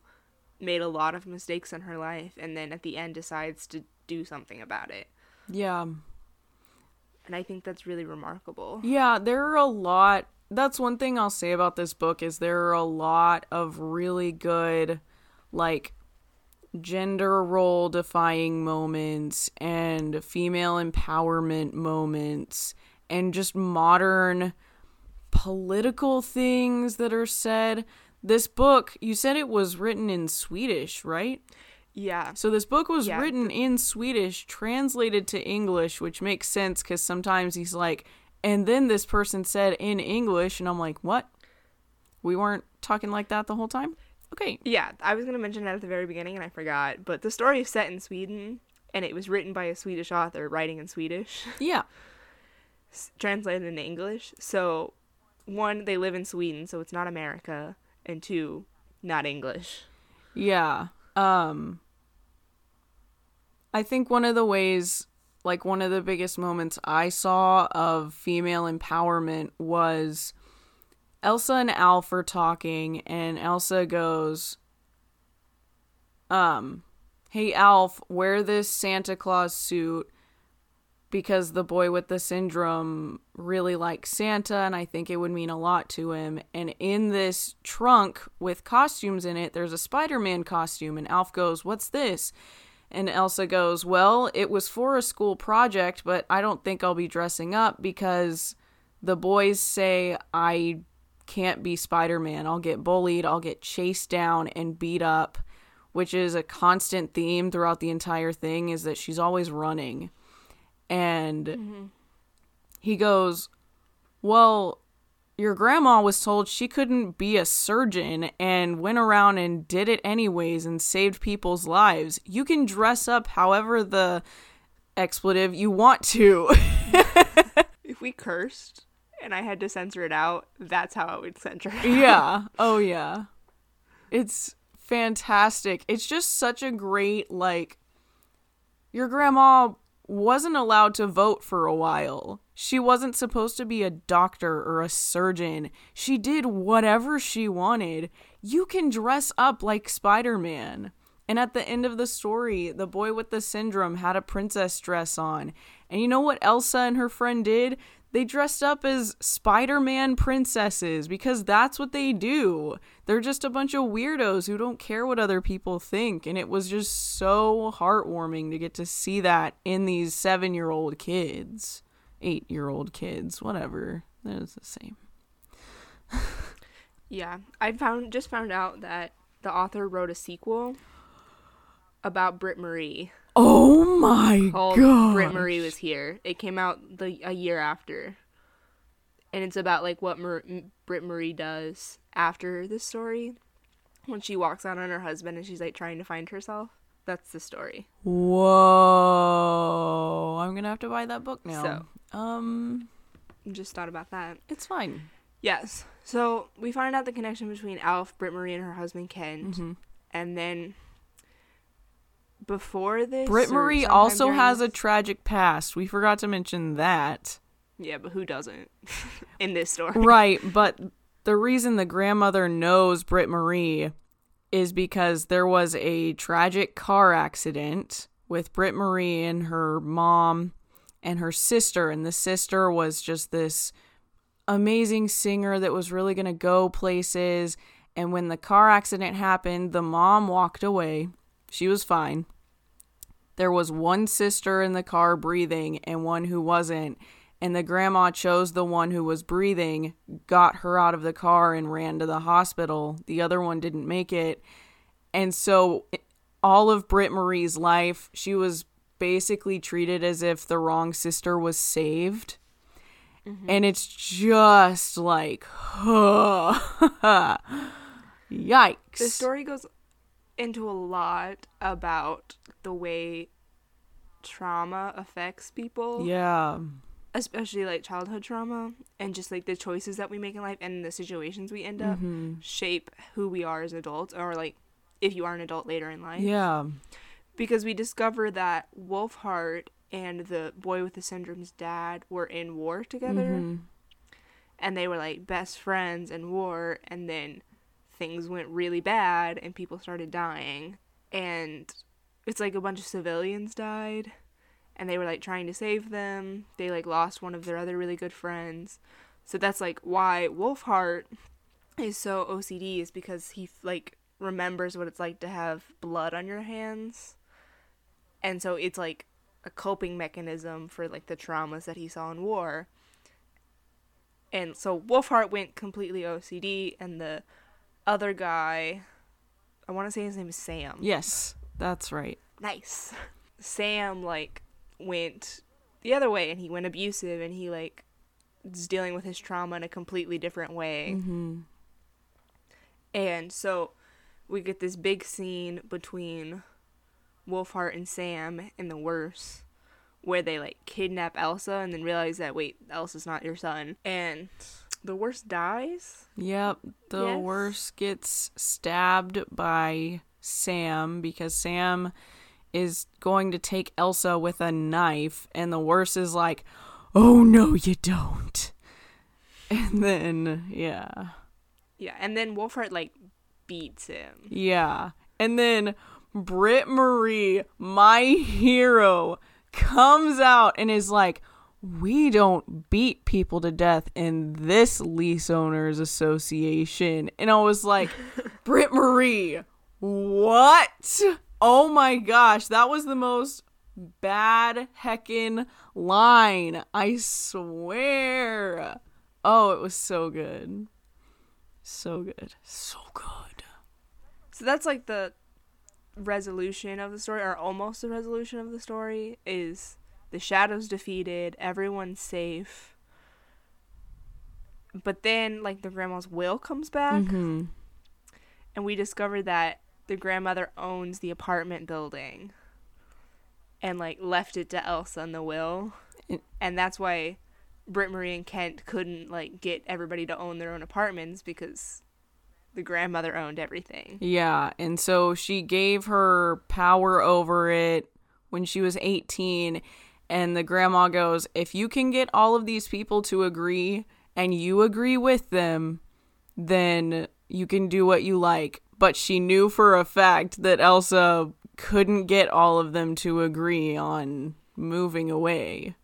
made a lot of mistakes in her life, and then at the end decides to do something about it. Yeah. And I think that's really remarkable. Yeah, there are a lot. That's one thing I'll say about this book is there are a lot of really good like gender role defying moments and female empowerment moments and just modern political things that are said. This book, you said it was written in Swedish, right? Yeah. So this book was Yeah. written in Swedish, translated to English, which makes sense because sometimes he's like, and then this person said in English, and I'm like, what? We weren't talking like that the whole time? Okay. Yeah, I was going to mention that at the very beginning and I forgot, but the story is set in Sweden and it was written by a Swedish author writing in Swedish, Yeah. translated into English. So, one, they live in Sweden, so it's not America, and two, not English. Yeah. Um I think one of the ways like one of the biggest moments I saw of female empowerment was Elsa and Alf are talking and Elsa goes um hey Alf, wear this Santa Claus suit because the boy with the syndrome really likes Santa and I think it would mean a lot to him. And in this trunk with costumes in it, there's a Spider Man costume. And Alf goes, What's this? And Elsa goes, Well, it was for a school project, but I don't think I'll be dressing up because the boys say I can't be Spider Man. I'll get bullied, I'll get chased down and beat up, which is a constant theme throughout the entire thing, is that she's always running and mm-hmm. he goes, Well, your grandma was told she couldn't be a surgeon and went around and did it anyways and saved people's lives. You can dress up however the expletive you want to. If we cursed and I had to censor it out, that's how I would censor it. yeah. Oh, yeah. It's fantastic. It's just such a great, like, your grandma wasn't allowed to vote for a while. She wasn't supposed to be a doctor or a surgeon. She did whatever she wanted. You can dress up like Spider Man. And at the end of the story, the boy with the syndrome had a princess dress on. And you know what Elsa and her friend did? They dressed up as Spider-Man princesses because that's what they do. They're just a bunch of weirdos who don't care what other people think and it was just so heartwarming to get to see that in these 7-year-old kids, 8-year-old kids, whatever. It's the same. Yeah, I found just found out that the author wrote a sequel about Britt Marie Oh my god. Britt Marie was here. It came out the a year after, and it's about like what Mar- Britt Marie does after this story, when she walks out on her husband and she's like trying to find herself. That's the story. Whoa. I'm going to have to buy that book now. So. um Just thought about that. it's fine. Yes. So we find out the connection between Alf, Britt Marie, and her husband Kent, Mhm. and then before this, Britt Marie also has a tragic past. We forgot to mention that. yeah, but who doesn't in this story? right, but the reason the grandmother knows Britt Marie is because there was a tragic car accident with Britt Marie and her mom and her sister, and the sister was just this amazing singer that was really going to go places. And when the car accident happened, the mom walked away. She was fine. There was one sister in the car breathing and one who wasn't. And the grandma chose the one who was breathing, got her out of the car, and ran to the hospital. The other one didn't make it. And so, all of Britt Marie's life, she was basically treated as if the wrong sister was saved. Mm-hmm. And it's just like, yikes. The story goes into a lot about the way trauma affects people, Yeah. especially like childhood trauma, and just like the choices that we make in life and the situations we end up Mhm. shape who we are as adults, or like if you are an adult later in life. Yeah. Because we discover that Wolfheart and the boy with the syndrome's dad were in war together. Mhm. and they were like best friends in war and then things went really bad and people started dying. And it's like a bunch of civilians died and they were like trying to save them. They like lost one of their other really good friends. So that's like why wolfheart is so ocd is because he like remembers what it's like to have blood on your hands. And so it's like a coping mechanism for like the traumas that he saw in war. And so Wolfheart went completely OCD, and the other guy, I want to say his name is Sam. Yes, that's right. Nice. Sam like went the other way, and he went abusive, and he like is dealing with his trauma in a completely different way. Mm-hmm. And so we get this big scene between Wolfheart and Sam in the wurse where they like kidnap Elsa and then realize that wait, Elsa's not your son. And the wurse dies. Yep. The Yes. wurse gets stabbed by Sam because Sam is going to take Elsa with a knife, and the wurse is like, oh no, you don't. And then, yeah. Yeah, and then Wolfheart like beats him. Yeah. And then Britt Marie, my hero, comes out and is like, we don't beat people to death in this lease owners association. And I was like, Britt Marie, what? Oh my gosh, that was the most bad heckin' line. I swear. Oh, it was so good. So good. So good. So that's like the resolution of the story, or almost the resolution of the story, is the shadows defeated, everyone's safe. But then, like, the grandma's will comes back, Mm-hmm. and we discover that the grandmother owns the apartment building and, like, left it to Elsa in the will. And that's why Britt Marie and Kent couldn't, like, get everybody to own their own apartments because the grandmother owned everything. Yeah, and so she gave her power over it when she was 18 and the grandma goes, "If you can get all of these people to agree and you agree with them, then you can do what you like." But she knew for a fact that Elsa couldn't get all of them to agree on moving away.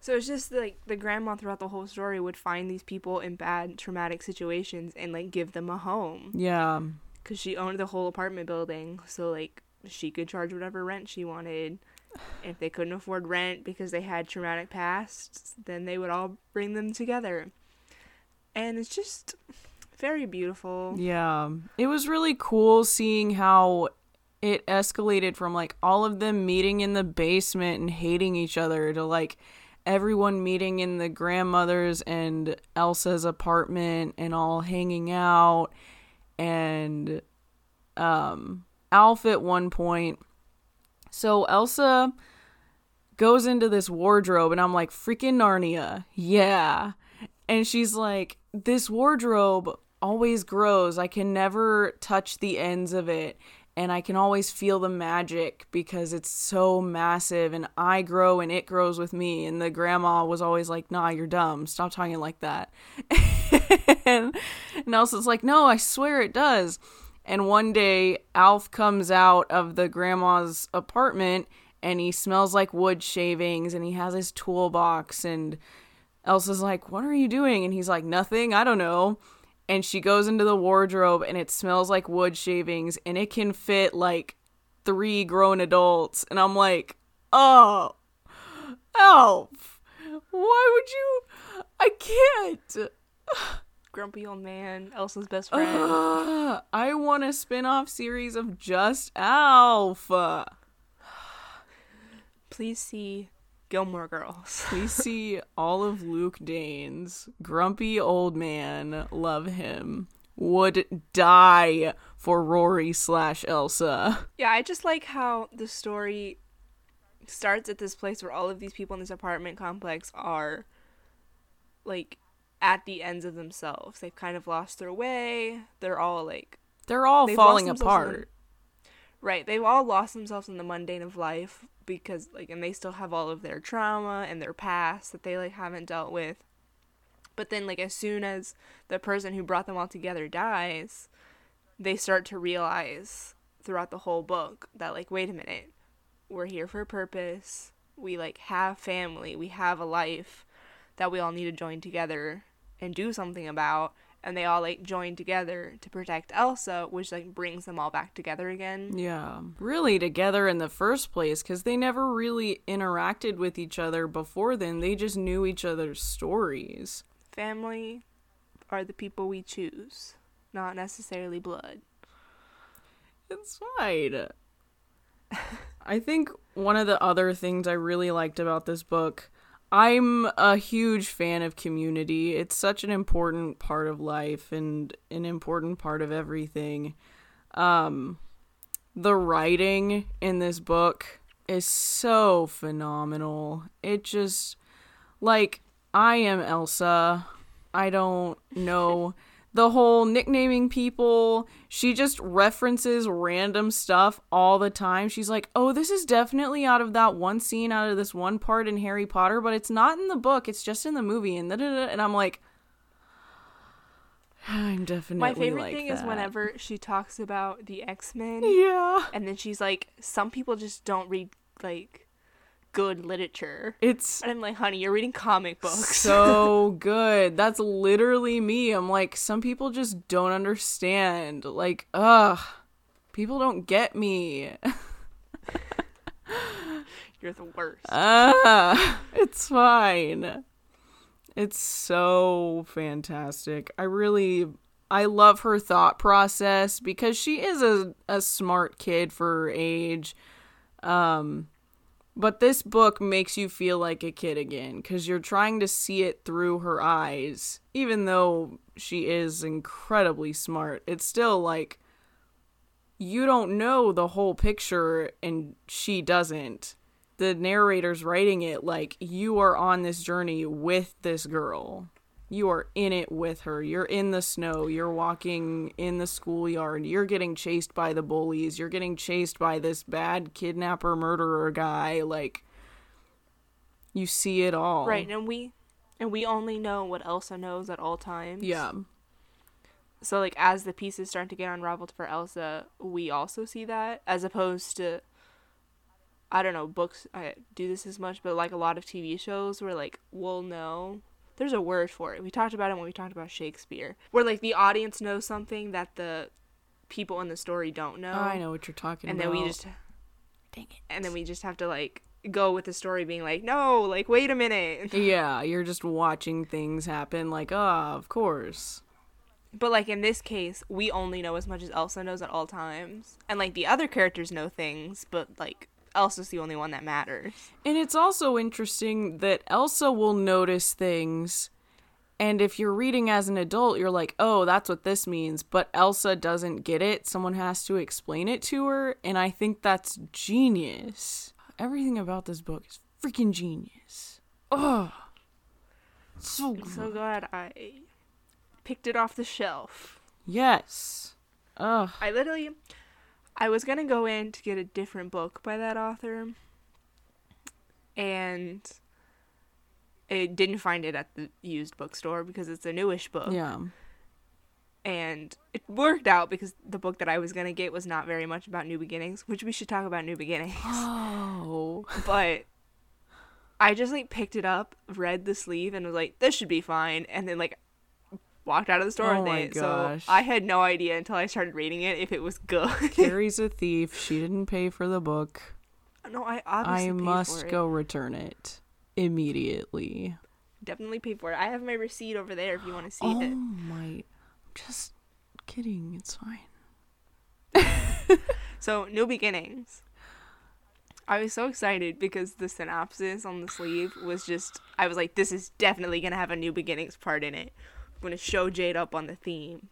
So it's just like the grandma throughout the whole story would find these people in bad traumatic situations and like give them a home Yeah. because she owned the whole apartment building. So like she could charge whatever rent she wanted. If they couldn't afford rent because they had traumatic pasts, then they would all bring them together. And it's just very beautiful. Yeah. It was really cool seeing how it escalated from like all of them meeting in the basement and hating each other to like everyone meeting in the grandmother's and Elsa's apartment and all hanging out and um Alf at one point so Elsa goes into this wardrobe and I'm like freaking Narnia. Yeah. And she's like this wardrobe always grows. I can never touch the ends of it and I can always feel the magic because it's so massive and I grow and it grows with me. And the grandma was always like, nah, you're dumb. Stop talking like that. and Nelson's like, no, I swear it does. And one day, Alf comes out of the grandma's apartment and he smells like wood shavings and he has his toolbox. And Elsa's like, what are you doing? And he's like, nothing. I don't know and she goes into the wardrobe and it smells like wood shavings and it can fit like three grown adults and i'm like oh Alf why would you i can't Grumpy old man, Elsa's best friend. Ugh, i want a spin-off series of just alf Please see Gilmore Girls. Please see all of Luke Danes' grumpy old man love him would die for rory slash elsa Yeah, I just like how the story starts at this place where all of these people in this apartment complex are like at the ends of themselves. They've kind of lost their way. They're all like they're all falling lost themselves in apart right, they've all lost themselves in the mundane of life because like and they still have all of their trauma and their past that they like haven't dealt with. But then like as soon as the person who brought them all together dies, they start to realize throughout the whole book that like wait a minute, we're here for a purpose. We like have family, we have a life that we all need to join together and do something about and they all like join together to protect Elsa, which like brings them all back together again. Yeah, really together in the first place because they never really interacted with each other before then. They just knew each other's stories. Family are the people we choose, not necessarily blood. It's fine. I think one of the other things I really liked about this book, I'm a huge fan of community. It's such an important part of life and an important part of everything. Um the writing in this book is so phenomenal. It just like I am Elsa. I don't know the whole nicknaming people. She just references random stuff all the time. She's like, "Oh, this is definitely out of that one scene out of this one part in Harry Potter, but it's not in the book. It's just in the movie." And and I'm like I'm definitely My favorite like thing is whenever she talks about the X Men, Yeah. and then she's like, "Some people just don't read like good literature." It's And I'm like, "Honey, you're reading comic books." so good. That's literally me. I'm like, some people just don't understand. Like, ugh, people don't get me. you're the worst. Ah, it's fine. It's so fantastic. I really I love her thought process because she is a, a smart kid for her age. Um but this book makes you feel like a kid again cuz you're trying to see it through her eyes. Even though she is incredibly smart, it's still like you don't know the whole picture and she doesn't the narrator's writing it like you are on this journey with this girl. You are in it with her. You're in the snow. You're walking in the schoolyard. You're getting chased by the bullies. You're getting chased by this bad kidnapper murderer guy. Like you see it all. right, and we and we only know what Elsa knows at all times. Yeah. So like as the pieces start to get unraveled for Elsa, we also see that as opposed to I don't know books I do this as much, but like a lot of TV shows where like we'll know. There's a word for it. We talked about it when we talked about Shakespeare, where like the audience knows something that the people in the story don't know. Oh, I know what you're talking and about. then we just dang it. and then we just have to like go with the story being like no like wait a minute Yeah, you're just watching things happen. Like, ah, of course. but like in this case we only know as much as elsa knows at all times and like the other characters know things but like elsa's the only one that matters And it's also interesting that Elsa will notice things, and if you're reading as an adult, you're like, oh, that's what this means. But Elsa doesn't get it. Someone has to explain it to her, and I think that's genius. Everything about this book is freaking genius. Oh, so good. so glad i picked it off the shelf yes. Ugh. i literally i was gonna go in to get a different book by that author and I didn't find it at the used bookstore because it's a newish book Yeah. and it worked out because the book that I was gonna get was not very much about new beginnings, which we should talk about new beginnings. Oh. but I just like picked it up, read the sleeve, and was like, "This should be fine," and then like walked out of the store Oh with my it. gosh. So I had no idea until I started reading it if it was good. Carrie's a thief. She didn't pay for the book. no, I obviously I must go return it immediately. Definitely pay for it. I have my receipt over there if you want to see oh it. my! I'm just kidding. It's fine. So, New Beginnings. I was so excited because the synopsis on the sleeve was just I was like this is definitely going to have a New Beginnings part in it. Going to show Jade up on the theme.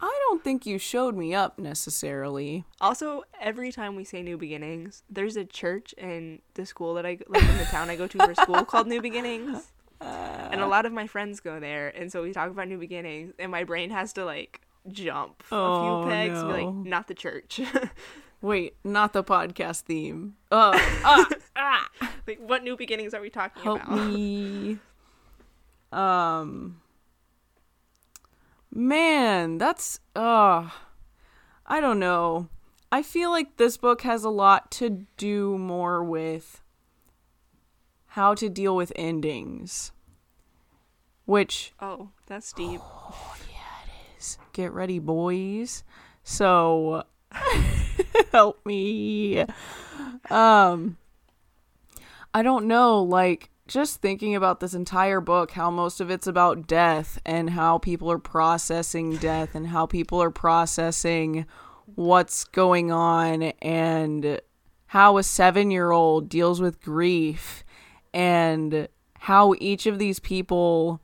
I don't think you showed me up necessarily. Also, every time we say New Beginnings, there's a church in the school that I like in the town I go to for school called New Beginnings. And a lot of my friends go there, and so we talk about New Beginnings, and my brain has to like jump a Oh, few pegs, and be like, not the church. Wait, not the podcast theme. Oh, ah, ah, like, what New Beginnings are we talking help about? me. Um, man, that's uh, I don't know. I feel like this book has a lot to do more with how to deal with endings, which Oh, that's deep. Oh, yeah, it is. Get ready, boys. So help me. Um I don't know, like just thinking about this entire book, how most of it's about death and how people are processing death and how people are processing what's going on and how a 7-year-old deals with grief and how each of these people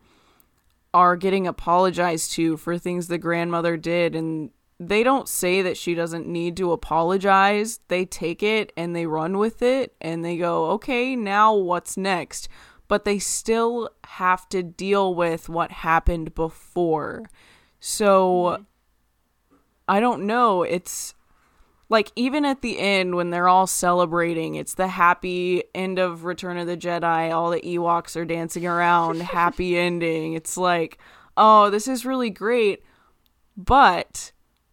are getting apologized to for things the grandmother did and they don't say that she doesn't need to apologize. They take it and they run with it and they go, "Okay, now what's next?" But they still have to deal with what happened before. So I don't know. It's like even at the end when they're all celebrating, it's the happy end of Return of the Jedi. All the Ewoks are dancing around, happy ending. It's like, oh, this is really great. But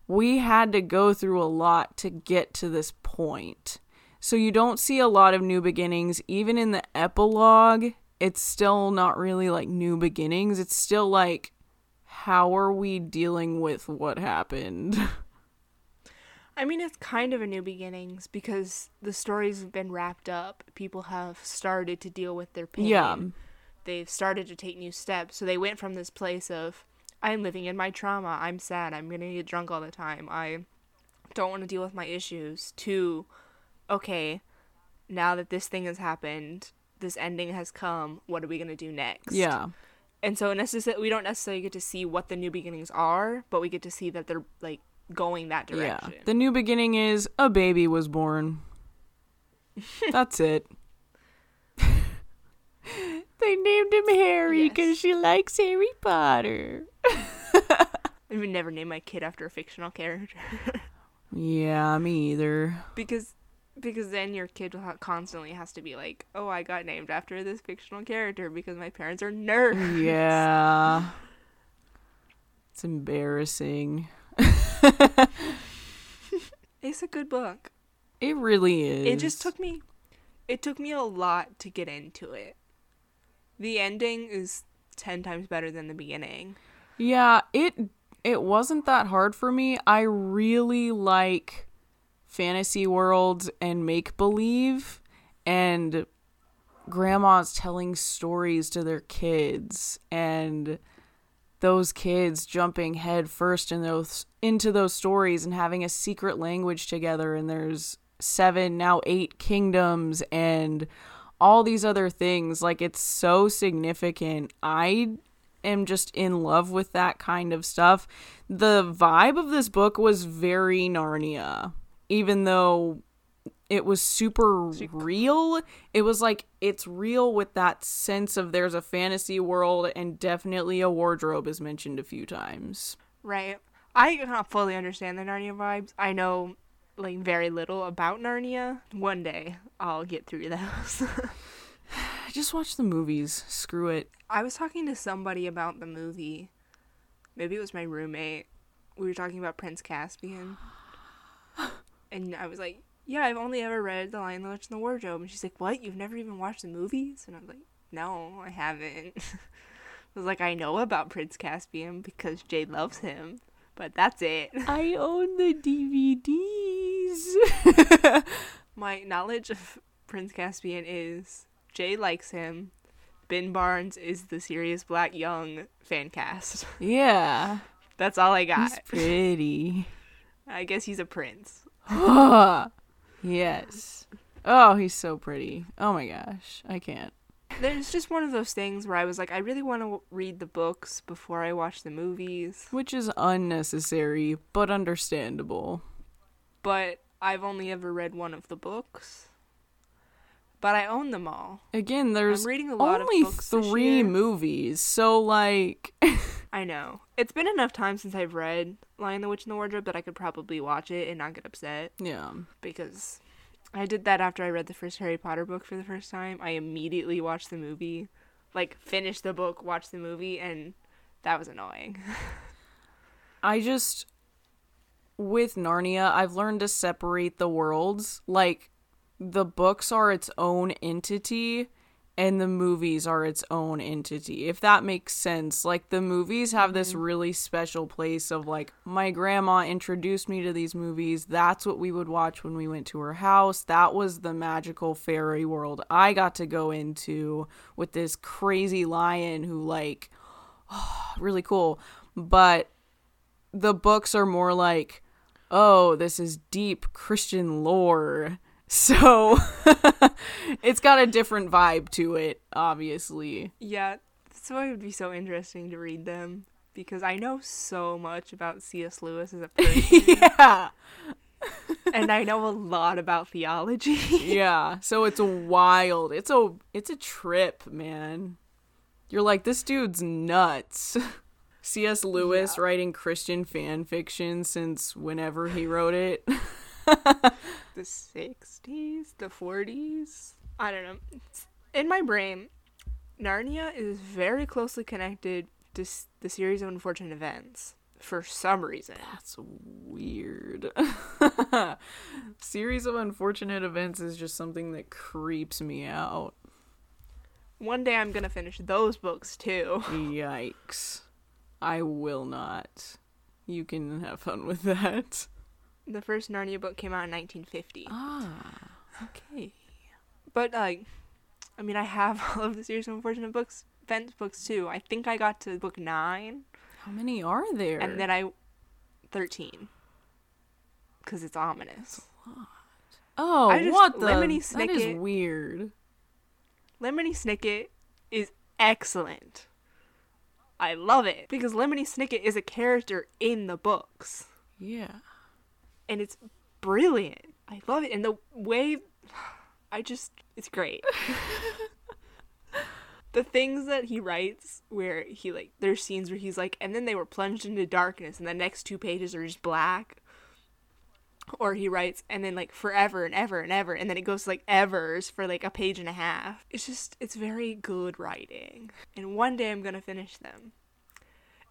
we had to go through a lot to get to this point. So you don't see a lot of new beginnings. Even in the epilogue, it's still not really like new beginnings. It's still like, how are we dealing with what happened? I mean, it's kind of a new beginnings because the stories have been wrapped up. People have started to deal with their pain. Yeah. They've started to take new steps. So they went from this place of, I'm living in my trauma. I'm sad. I'm going to get drunk all the time. I don't want to deal with my issues. To, okay, now that this thing has happened, this ending has come, what are we going to do next? yeah. And so necessarily, we don't necessarily get to see what the new beginnings are, but we get to see that they're like going that direction. Yeah. The new beginning is a baby was born. That's it. they named him Harry Yes. because she likes Harry Potter. I would never name my kid after a fictional character Yeah, me either. because because then your kid constantly has to be like, "Oh, I got named after this fictional character because my parents are nerds." Yeah. It's embarrassing. It's a good book. It really is. It just took me it took me a lot to get into it. The ending is 10 times better than the beginning. Yeah, it it wasn't that hard for me. I really like fantasy worlds and make believe and grandmas telling stories to their kids and those kids jumping head first in those into those stories and having a secret language together. And there's seven now eight kingdoms and all these other things. Like it's so significant. I am just in love with that kind of stuff the vibe of this book was very narnia even though it was super real. It was like it's real with that sense of there's a fantasy world and definitely a wardrobe is mentioned a few times. Right. I cannot fully understand the Narnia vibes. I know like very little about Narnia. One day I'll get through those. Just watch the movies. Screw it. I was talking to somebody about the movie. Maybe it was my roommate. We were talking about Prince Caspian. And I was like, yeah, I've only ever read The Lion, the Witch, and the Wardrobe. And she's like, what? You've never even watched the movies? And I was like, no, I haven't. I was like, I know about Prince Caspian because Jade loves him, but that's it. I own the DVDs. My knowledge of Prince Caspian is Jade likes him. Ben Barnes is the Sirius Black Young fan cast. yeah. That's all I got. He's pretty. I guess he's a prince. yes. Oh, he's so pretty. Oh my gosh. I can't. There's just one of those things where I was like, I really want to read the books before I watch the movies. Which is unnecessary, but understandable. But I've only ever read one of the books. But I own them all. Again, there's I'm reading a lot only of books three movies, so like I know. It's been enough time since I've read Lion, the Witch, and the Wardrobe that I could probably watch it and not get upset. yeah. because I did that after I read the first Harry Potter book for the first time. I immediately watched the movie, like finished the book, watched the movie, and that was annoying. I just with Narnia, I've learned to separate the worlds. Like the books are its own entity and the movies are its own entity. If that makes sense. Like the movies have this mm-hmm. really special place of like my grandma introduced me to these movies. That's what we would watch when we went to her house. That was the magical fairy world I got to go into with this crazy lion who like oh, really cool. But the books are more like, oh, this is deep Christian lore. So it's got a different vibe to it, obviously. yeah, that's why it would be so interesting to read them because I know so much about C.S. Lewis as a person, yeah. and I know a lot about theology. Yeah. So it's wild. It's a it's a trip, man. You're like this dude's nuts. C.S. Lewis Yeah. writing Christian fan fiction since whenever he wrote it. the 60s, the 40s. I don't know. It's- In my brain, Narnia is very closely connected to s- the series of unfortunate events for some reason. That's weird. Series of unfortunate events is just something that creeps me out. One day I'm going to finish those books too. Yikes. I will not. You can have fun with that. The first Narnia book came out in 1950. Ah, okay. But like I mean I have all of the series of unfortunate books events books too. I think I got to book 9 How many are there? and then I 13 cuz it's ominous. oh, I just- what the? Lemony that is weird. Lemony Snicket is excellent. I love it because Lemony Snicket is a character in the books Yeah. And it's brilliant. I love it. And the way I just it's great. the things that he writes where he like there's scenes where he's like and then they were plunged into darkness and the next two pages are just black. Or he writes and then like forever and ever and ever and then it goes like evers for like a page and a half. It's just it's very good writing. And one day i'm gonna finish them.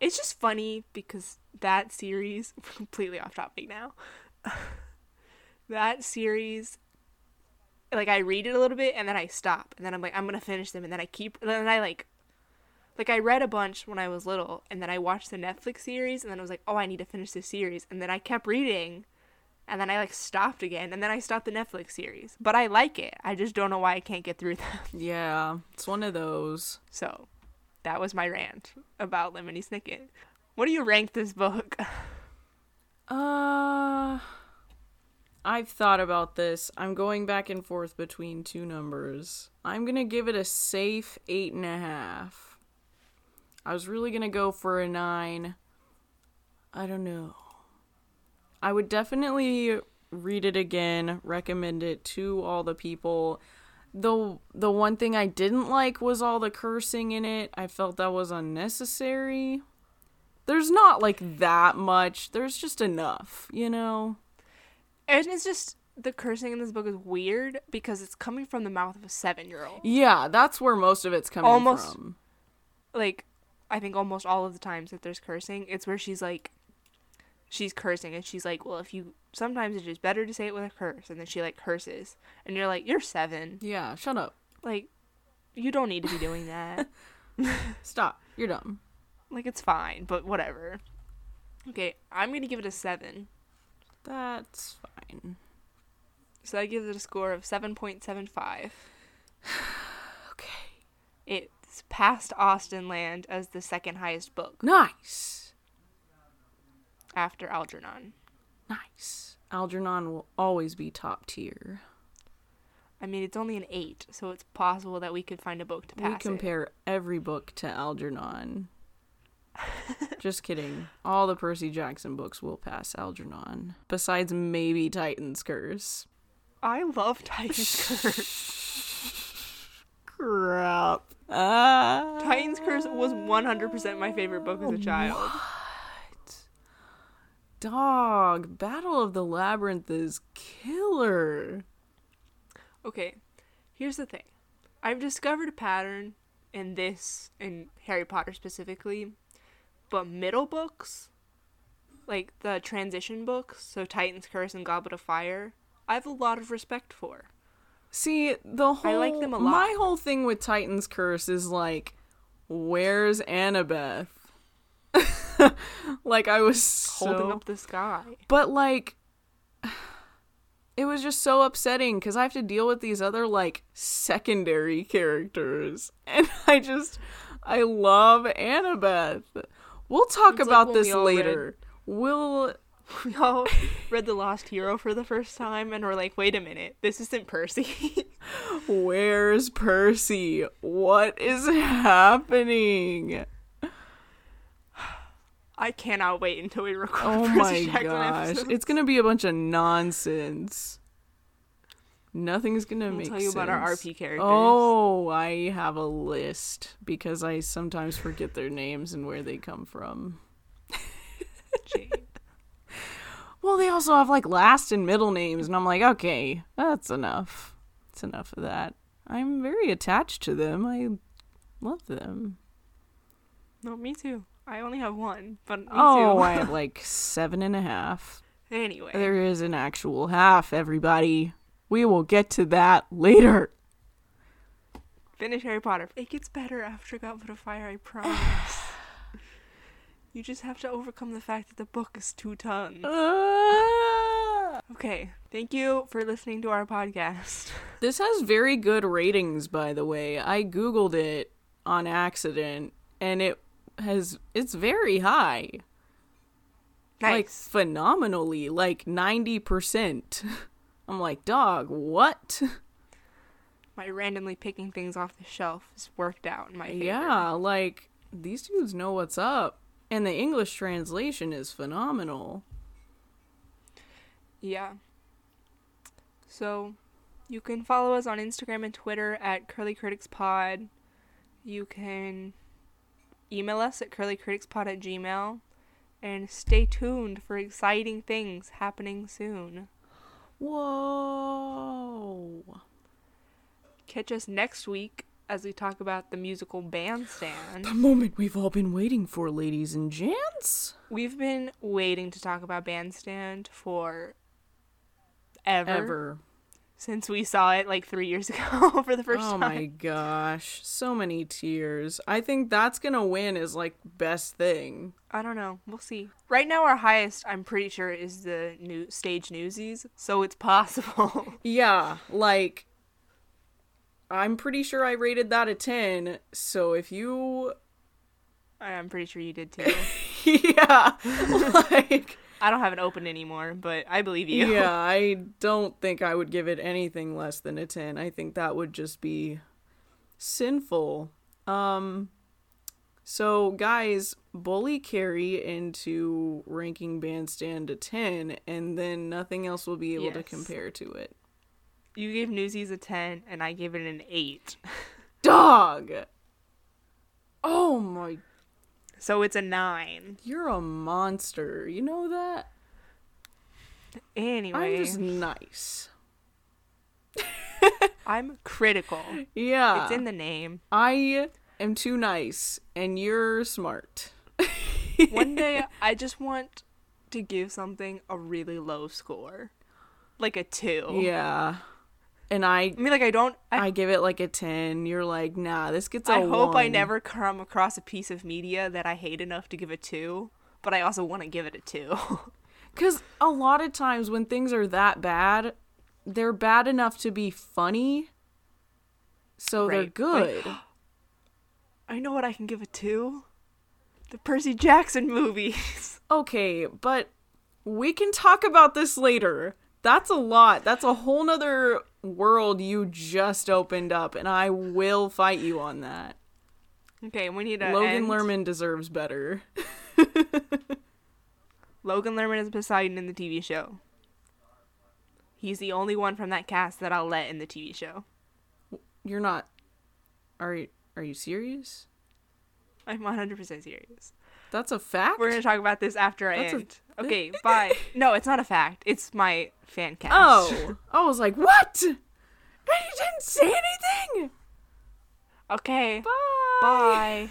It's just funny because that series completely off topic now that series like I read it a little bit and then I stop. And then I'm like I'm gonna finish them. And then I keep and then I like like I read a bunch when I was little. And then I watched the Netflix series. And then I was like oh I need to finish this series. And then I kept reading. And then I like stopped again. And then I stopped the Netflix series. But I like it. I just don't know why I can't get through them. Yeah, it's one of those. so that was my rant about Lemony Snicket. What do you rank this book Uh I've thought about this. I'm going back and forth between two numbers. I'm gonna give it a safe eight and a half. I was really gonna go for a nine. I don't know. I would definitely read it again, recommend it to all the people. The the one thing I didn't like was all the cursing in it. I felt that was unnecessary. There's not like that much. There's just enough, you know. and it's just the cursing in this book is weird because it's coming from the mouth of a seven year old Yeah, that's where most of it's coming Almost- from. like I think almost all of the times that there's cursing, it's where she's like she's cursing and she's like, Well if you sometimes it's just better to say it with a curse and then she like curses and you're like, You're seven. Yeah, shut up. Like you don't need to be doing that. Stop. You're dumb. Like it's fine, but whatever. Okay, I'm gonna give it a seven. That's fine. So I give it a score of seven point seven five. Okay. It's passed Austenland as the second highest book Nice. after Algernon. Nice. Algernon will always be top tier. I mean, it's only an eight, so it's possible that we could find a book to pass we it. compare every book to Algernon. Just kidding. All the Percy Jackson books will pass Algernon. Besides maybe Titan's Curse. I love Titan's Curse. Crap. Ah. Titan's Curse was 100% my favorite book as a child. What? Dog, Battle of the Labyrinth is killer. Okay, here's the thing. I've discovered a pattern in this, in Harry Potter specifically, but middle books, like the transition books, so Titan's Curse and Goblet of Fire, I have a lot of respect for. See, the whole I like them a lot. My whole thing with Titan's Curse is like, where's Annabeth? like I was so, Holding up the sky. but like, it was just so upsetting because I have to deal with these other like secondary characters, and I just I love Annabeth. We'll talk It's about when this we all read- later. We'll We all read The Lost Hero for the first time and we're like, wait a minute, this isn't Percy. Where's Percy? What is happening? I cannot wait until we record Oh Percy my Jackson gosh. episodes. It's gonna be a bunch of nonsense. Nothing's gonna We'll make tell you about our. RP characters. Oh, I have a list because I sometimes forget their names and where they come from. Jade. Well, they also have like last and middle names, and I'm like, okay, that's enough. It's enough of that. I'm very attached to them. I love them. No, me too. I only have one, but me oh. I have like seven and a half. anyway, There is an actual half, everybody. We will get to that later. finish Harry Potter. It gets better after Goblet of Fire, I promise. you just have to overcome the fact that the book is two tons. Ah! Okay, thank you for listening to our podcast. This has very good ratings, by the way. I googled it on accident, and it has it's very high, like phenomenally, like ninety percent. I'm like, dog, what? My randomly picking things off the shelf has worked out in my favor. Yeah, like these dudes know what's up, and the English translation is phenomenal. Yeah. So, you can follow us on Instagram and Twitter at Curly Critics Pod. You can email us at curlycriticspod at gmail. And stay tuned for exciting things happening soon. Whoa. Catch us next week as we talk about the musical Bandstand. The moment we've all been waiting for, ladies and gents. We've been waiting to talk about Bandstand for ever. Ever. Since we saw it like three years ago for the first oh time. Oh my gosh, so many tears. I think that's gonna win is like best thing. I don't know. We'll see. Right now, our highest, I'm pretty sure, is the new stage newsies. So it's possible. Yeah, like I'm pretty sure I rated that a 10. So if you I'm pretty sure you did too. yeah, like I don't have it open anymore, but I believe you. yeah, I don't think I would give it anything less than a 10. I think that would just be sinful. Um so guys, bully Carrie into ranking bandstand a 10 and then nothing else will be able to compare to it. You gave Newsies a 10, and I gave it an 8. Dog. Oh my, So it's a 9. you're a monster. You know that? Anyway, I'm just nice. I'm critical. Yeah. It's in the name. I am too nice and you're smart. One day, I just want to give something a really low score. Like a 2. Yeah. And I I mean, like, I don't. I, I give it like a 10. You're like, "Nah, this gets a I hope I never come across a piece of media that I hate enough to give a 2, but I also want to give it a 2. Cuz a lot of times when things are that bad, they're bad enough to be funny. So they're Right. good. I know what I can give a 2. The Percy Jackson movies. Okay, but we can talk about this later. That's a lot. That's a whole nother world you just opened up, and I will fight you on that. Okay, we need to Logan end. Lerman deserves better. Logan Lerman is Poseidon in the TV show. He's the only one from that cast that I'll let in the TV show. You're not. Are you? Are you serious? I'm 100% serious. That's a fact. We're gonna talk about this after I That's end. Okay, bye. No, it's not a fact. It's my fan cast. Oh, I was like, what? You didn't say anything. Okay. Bye. Bye.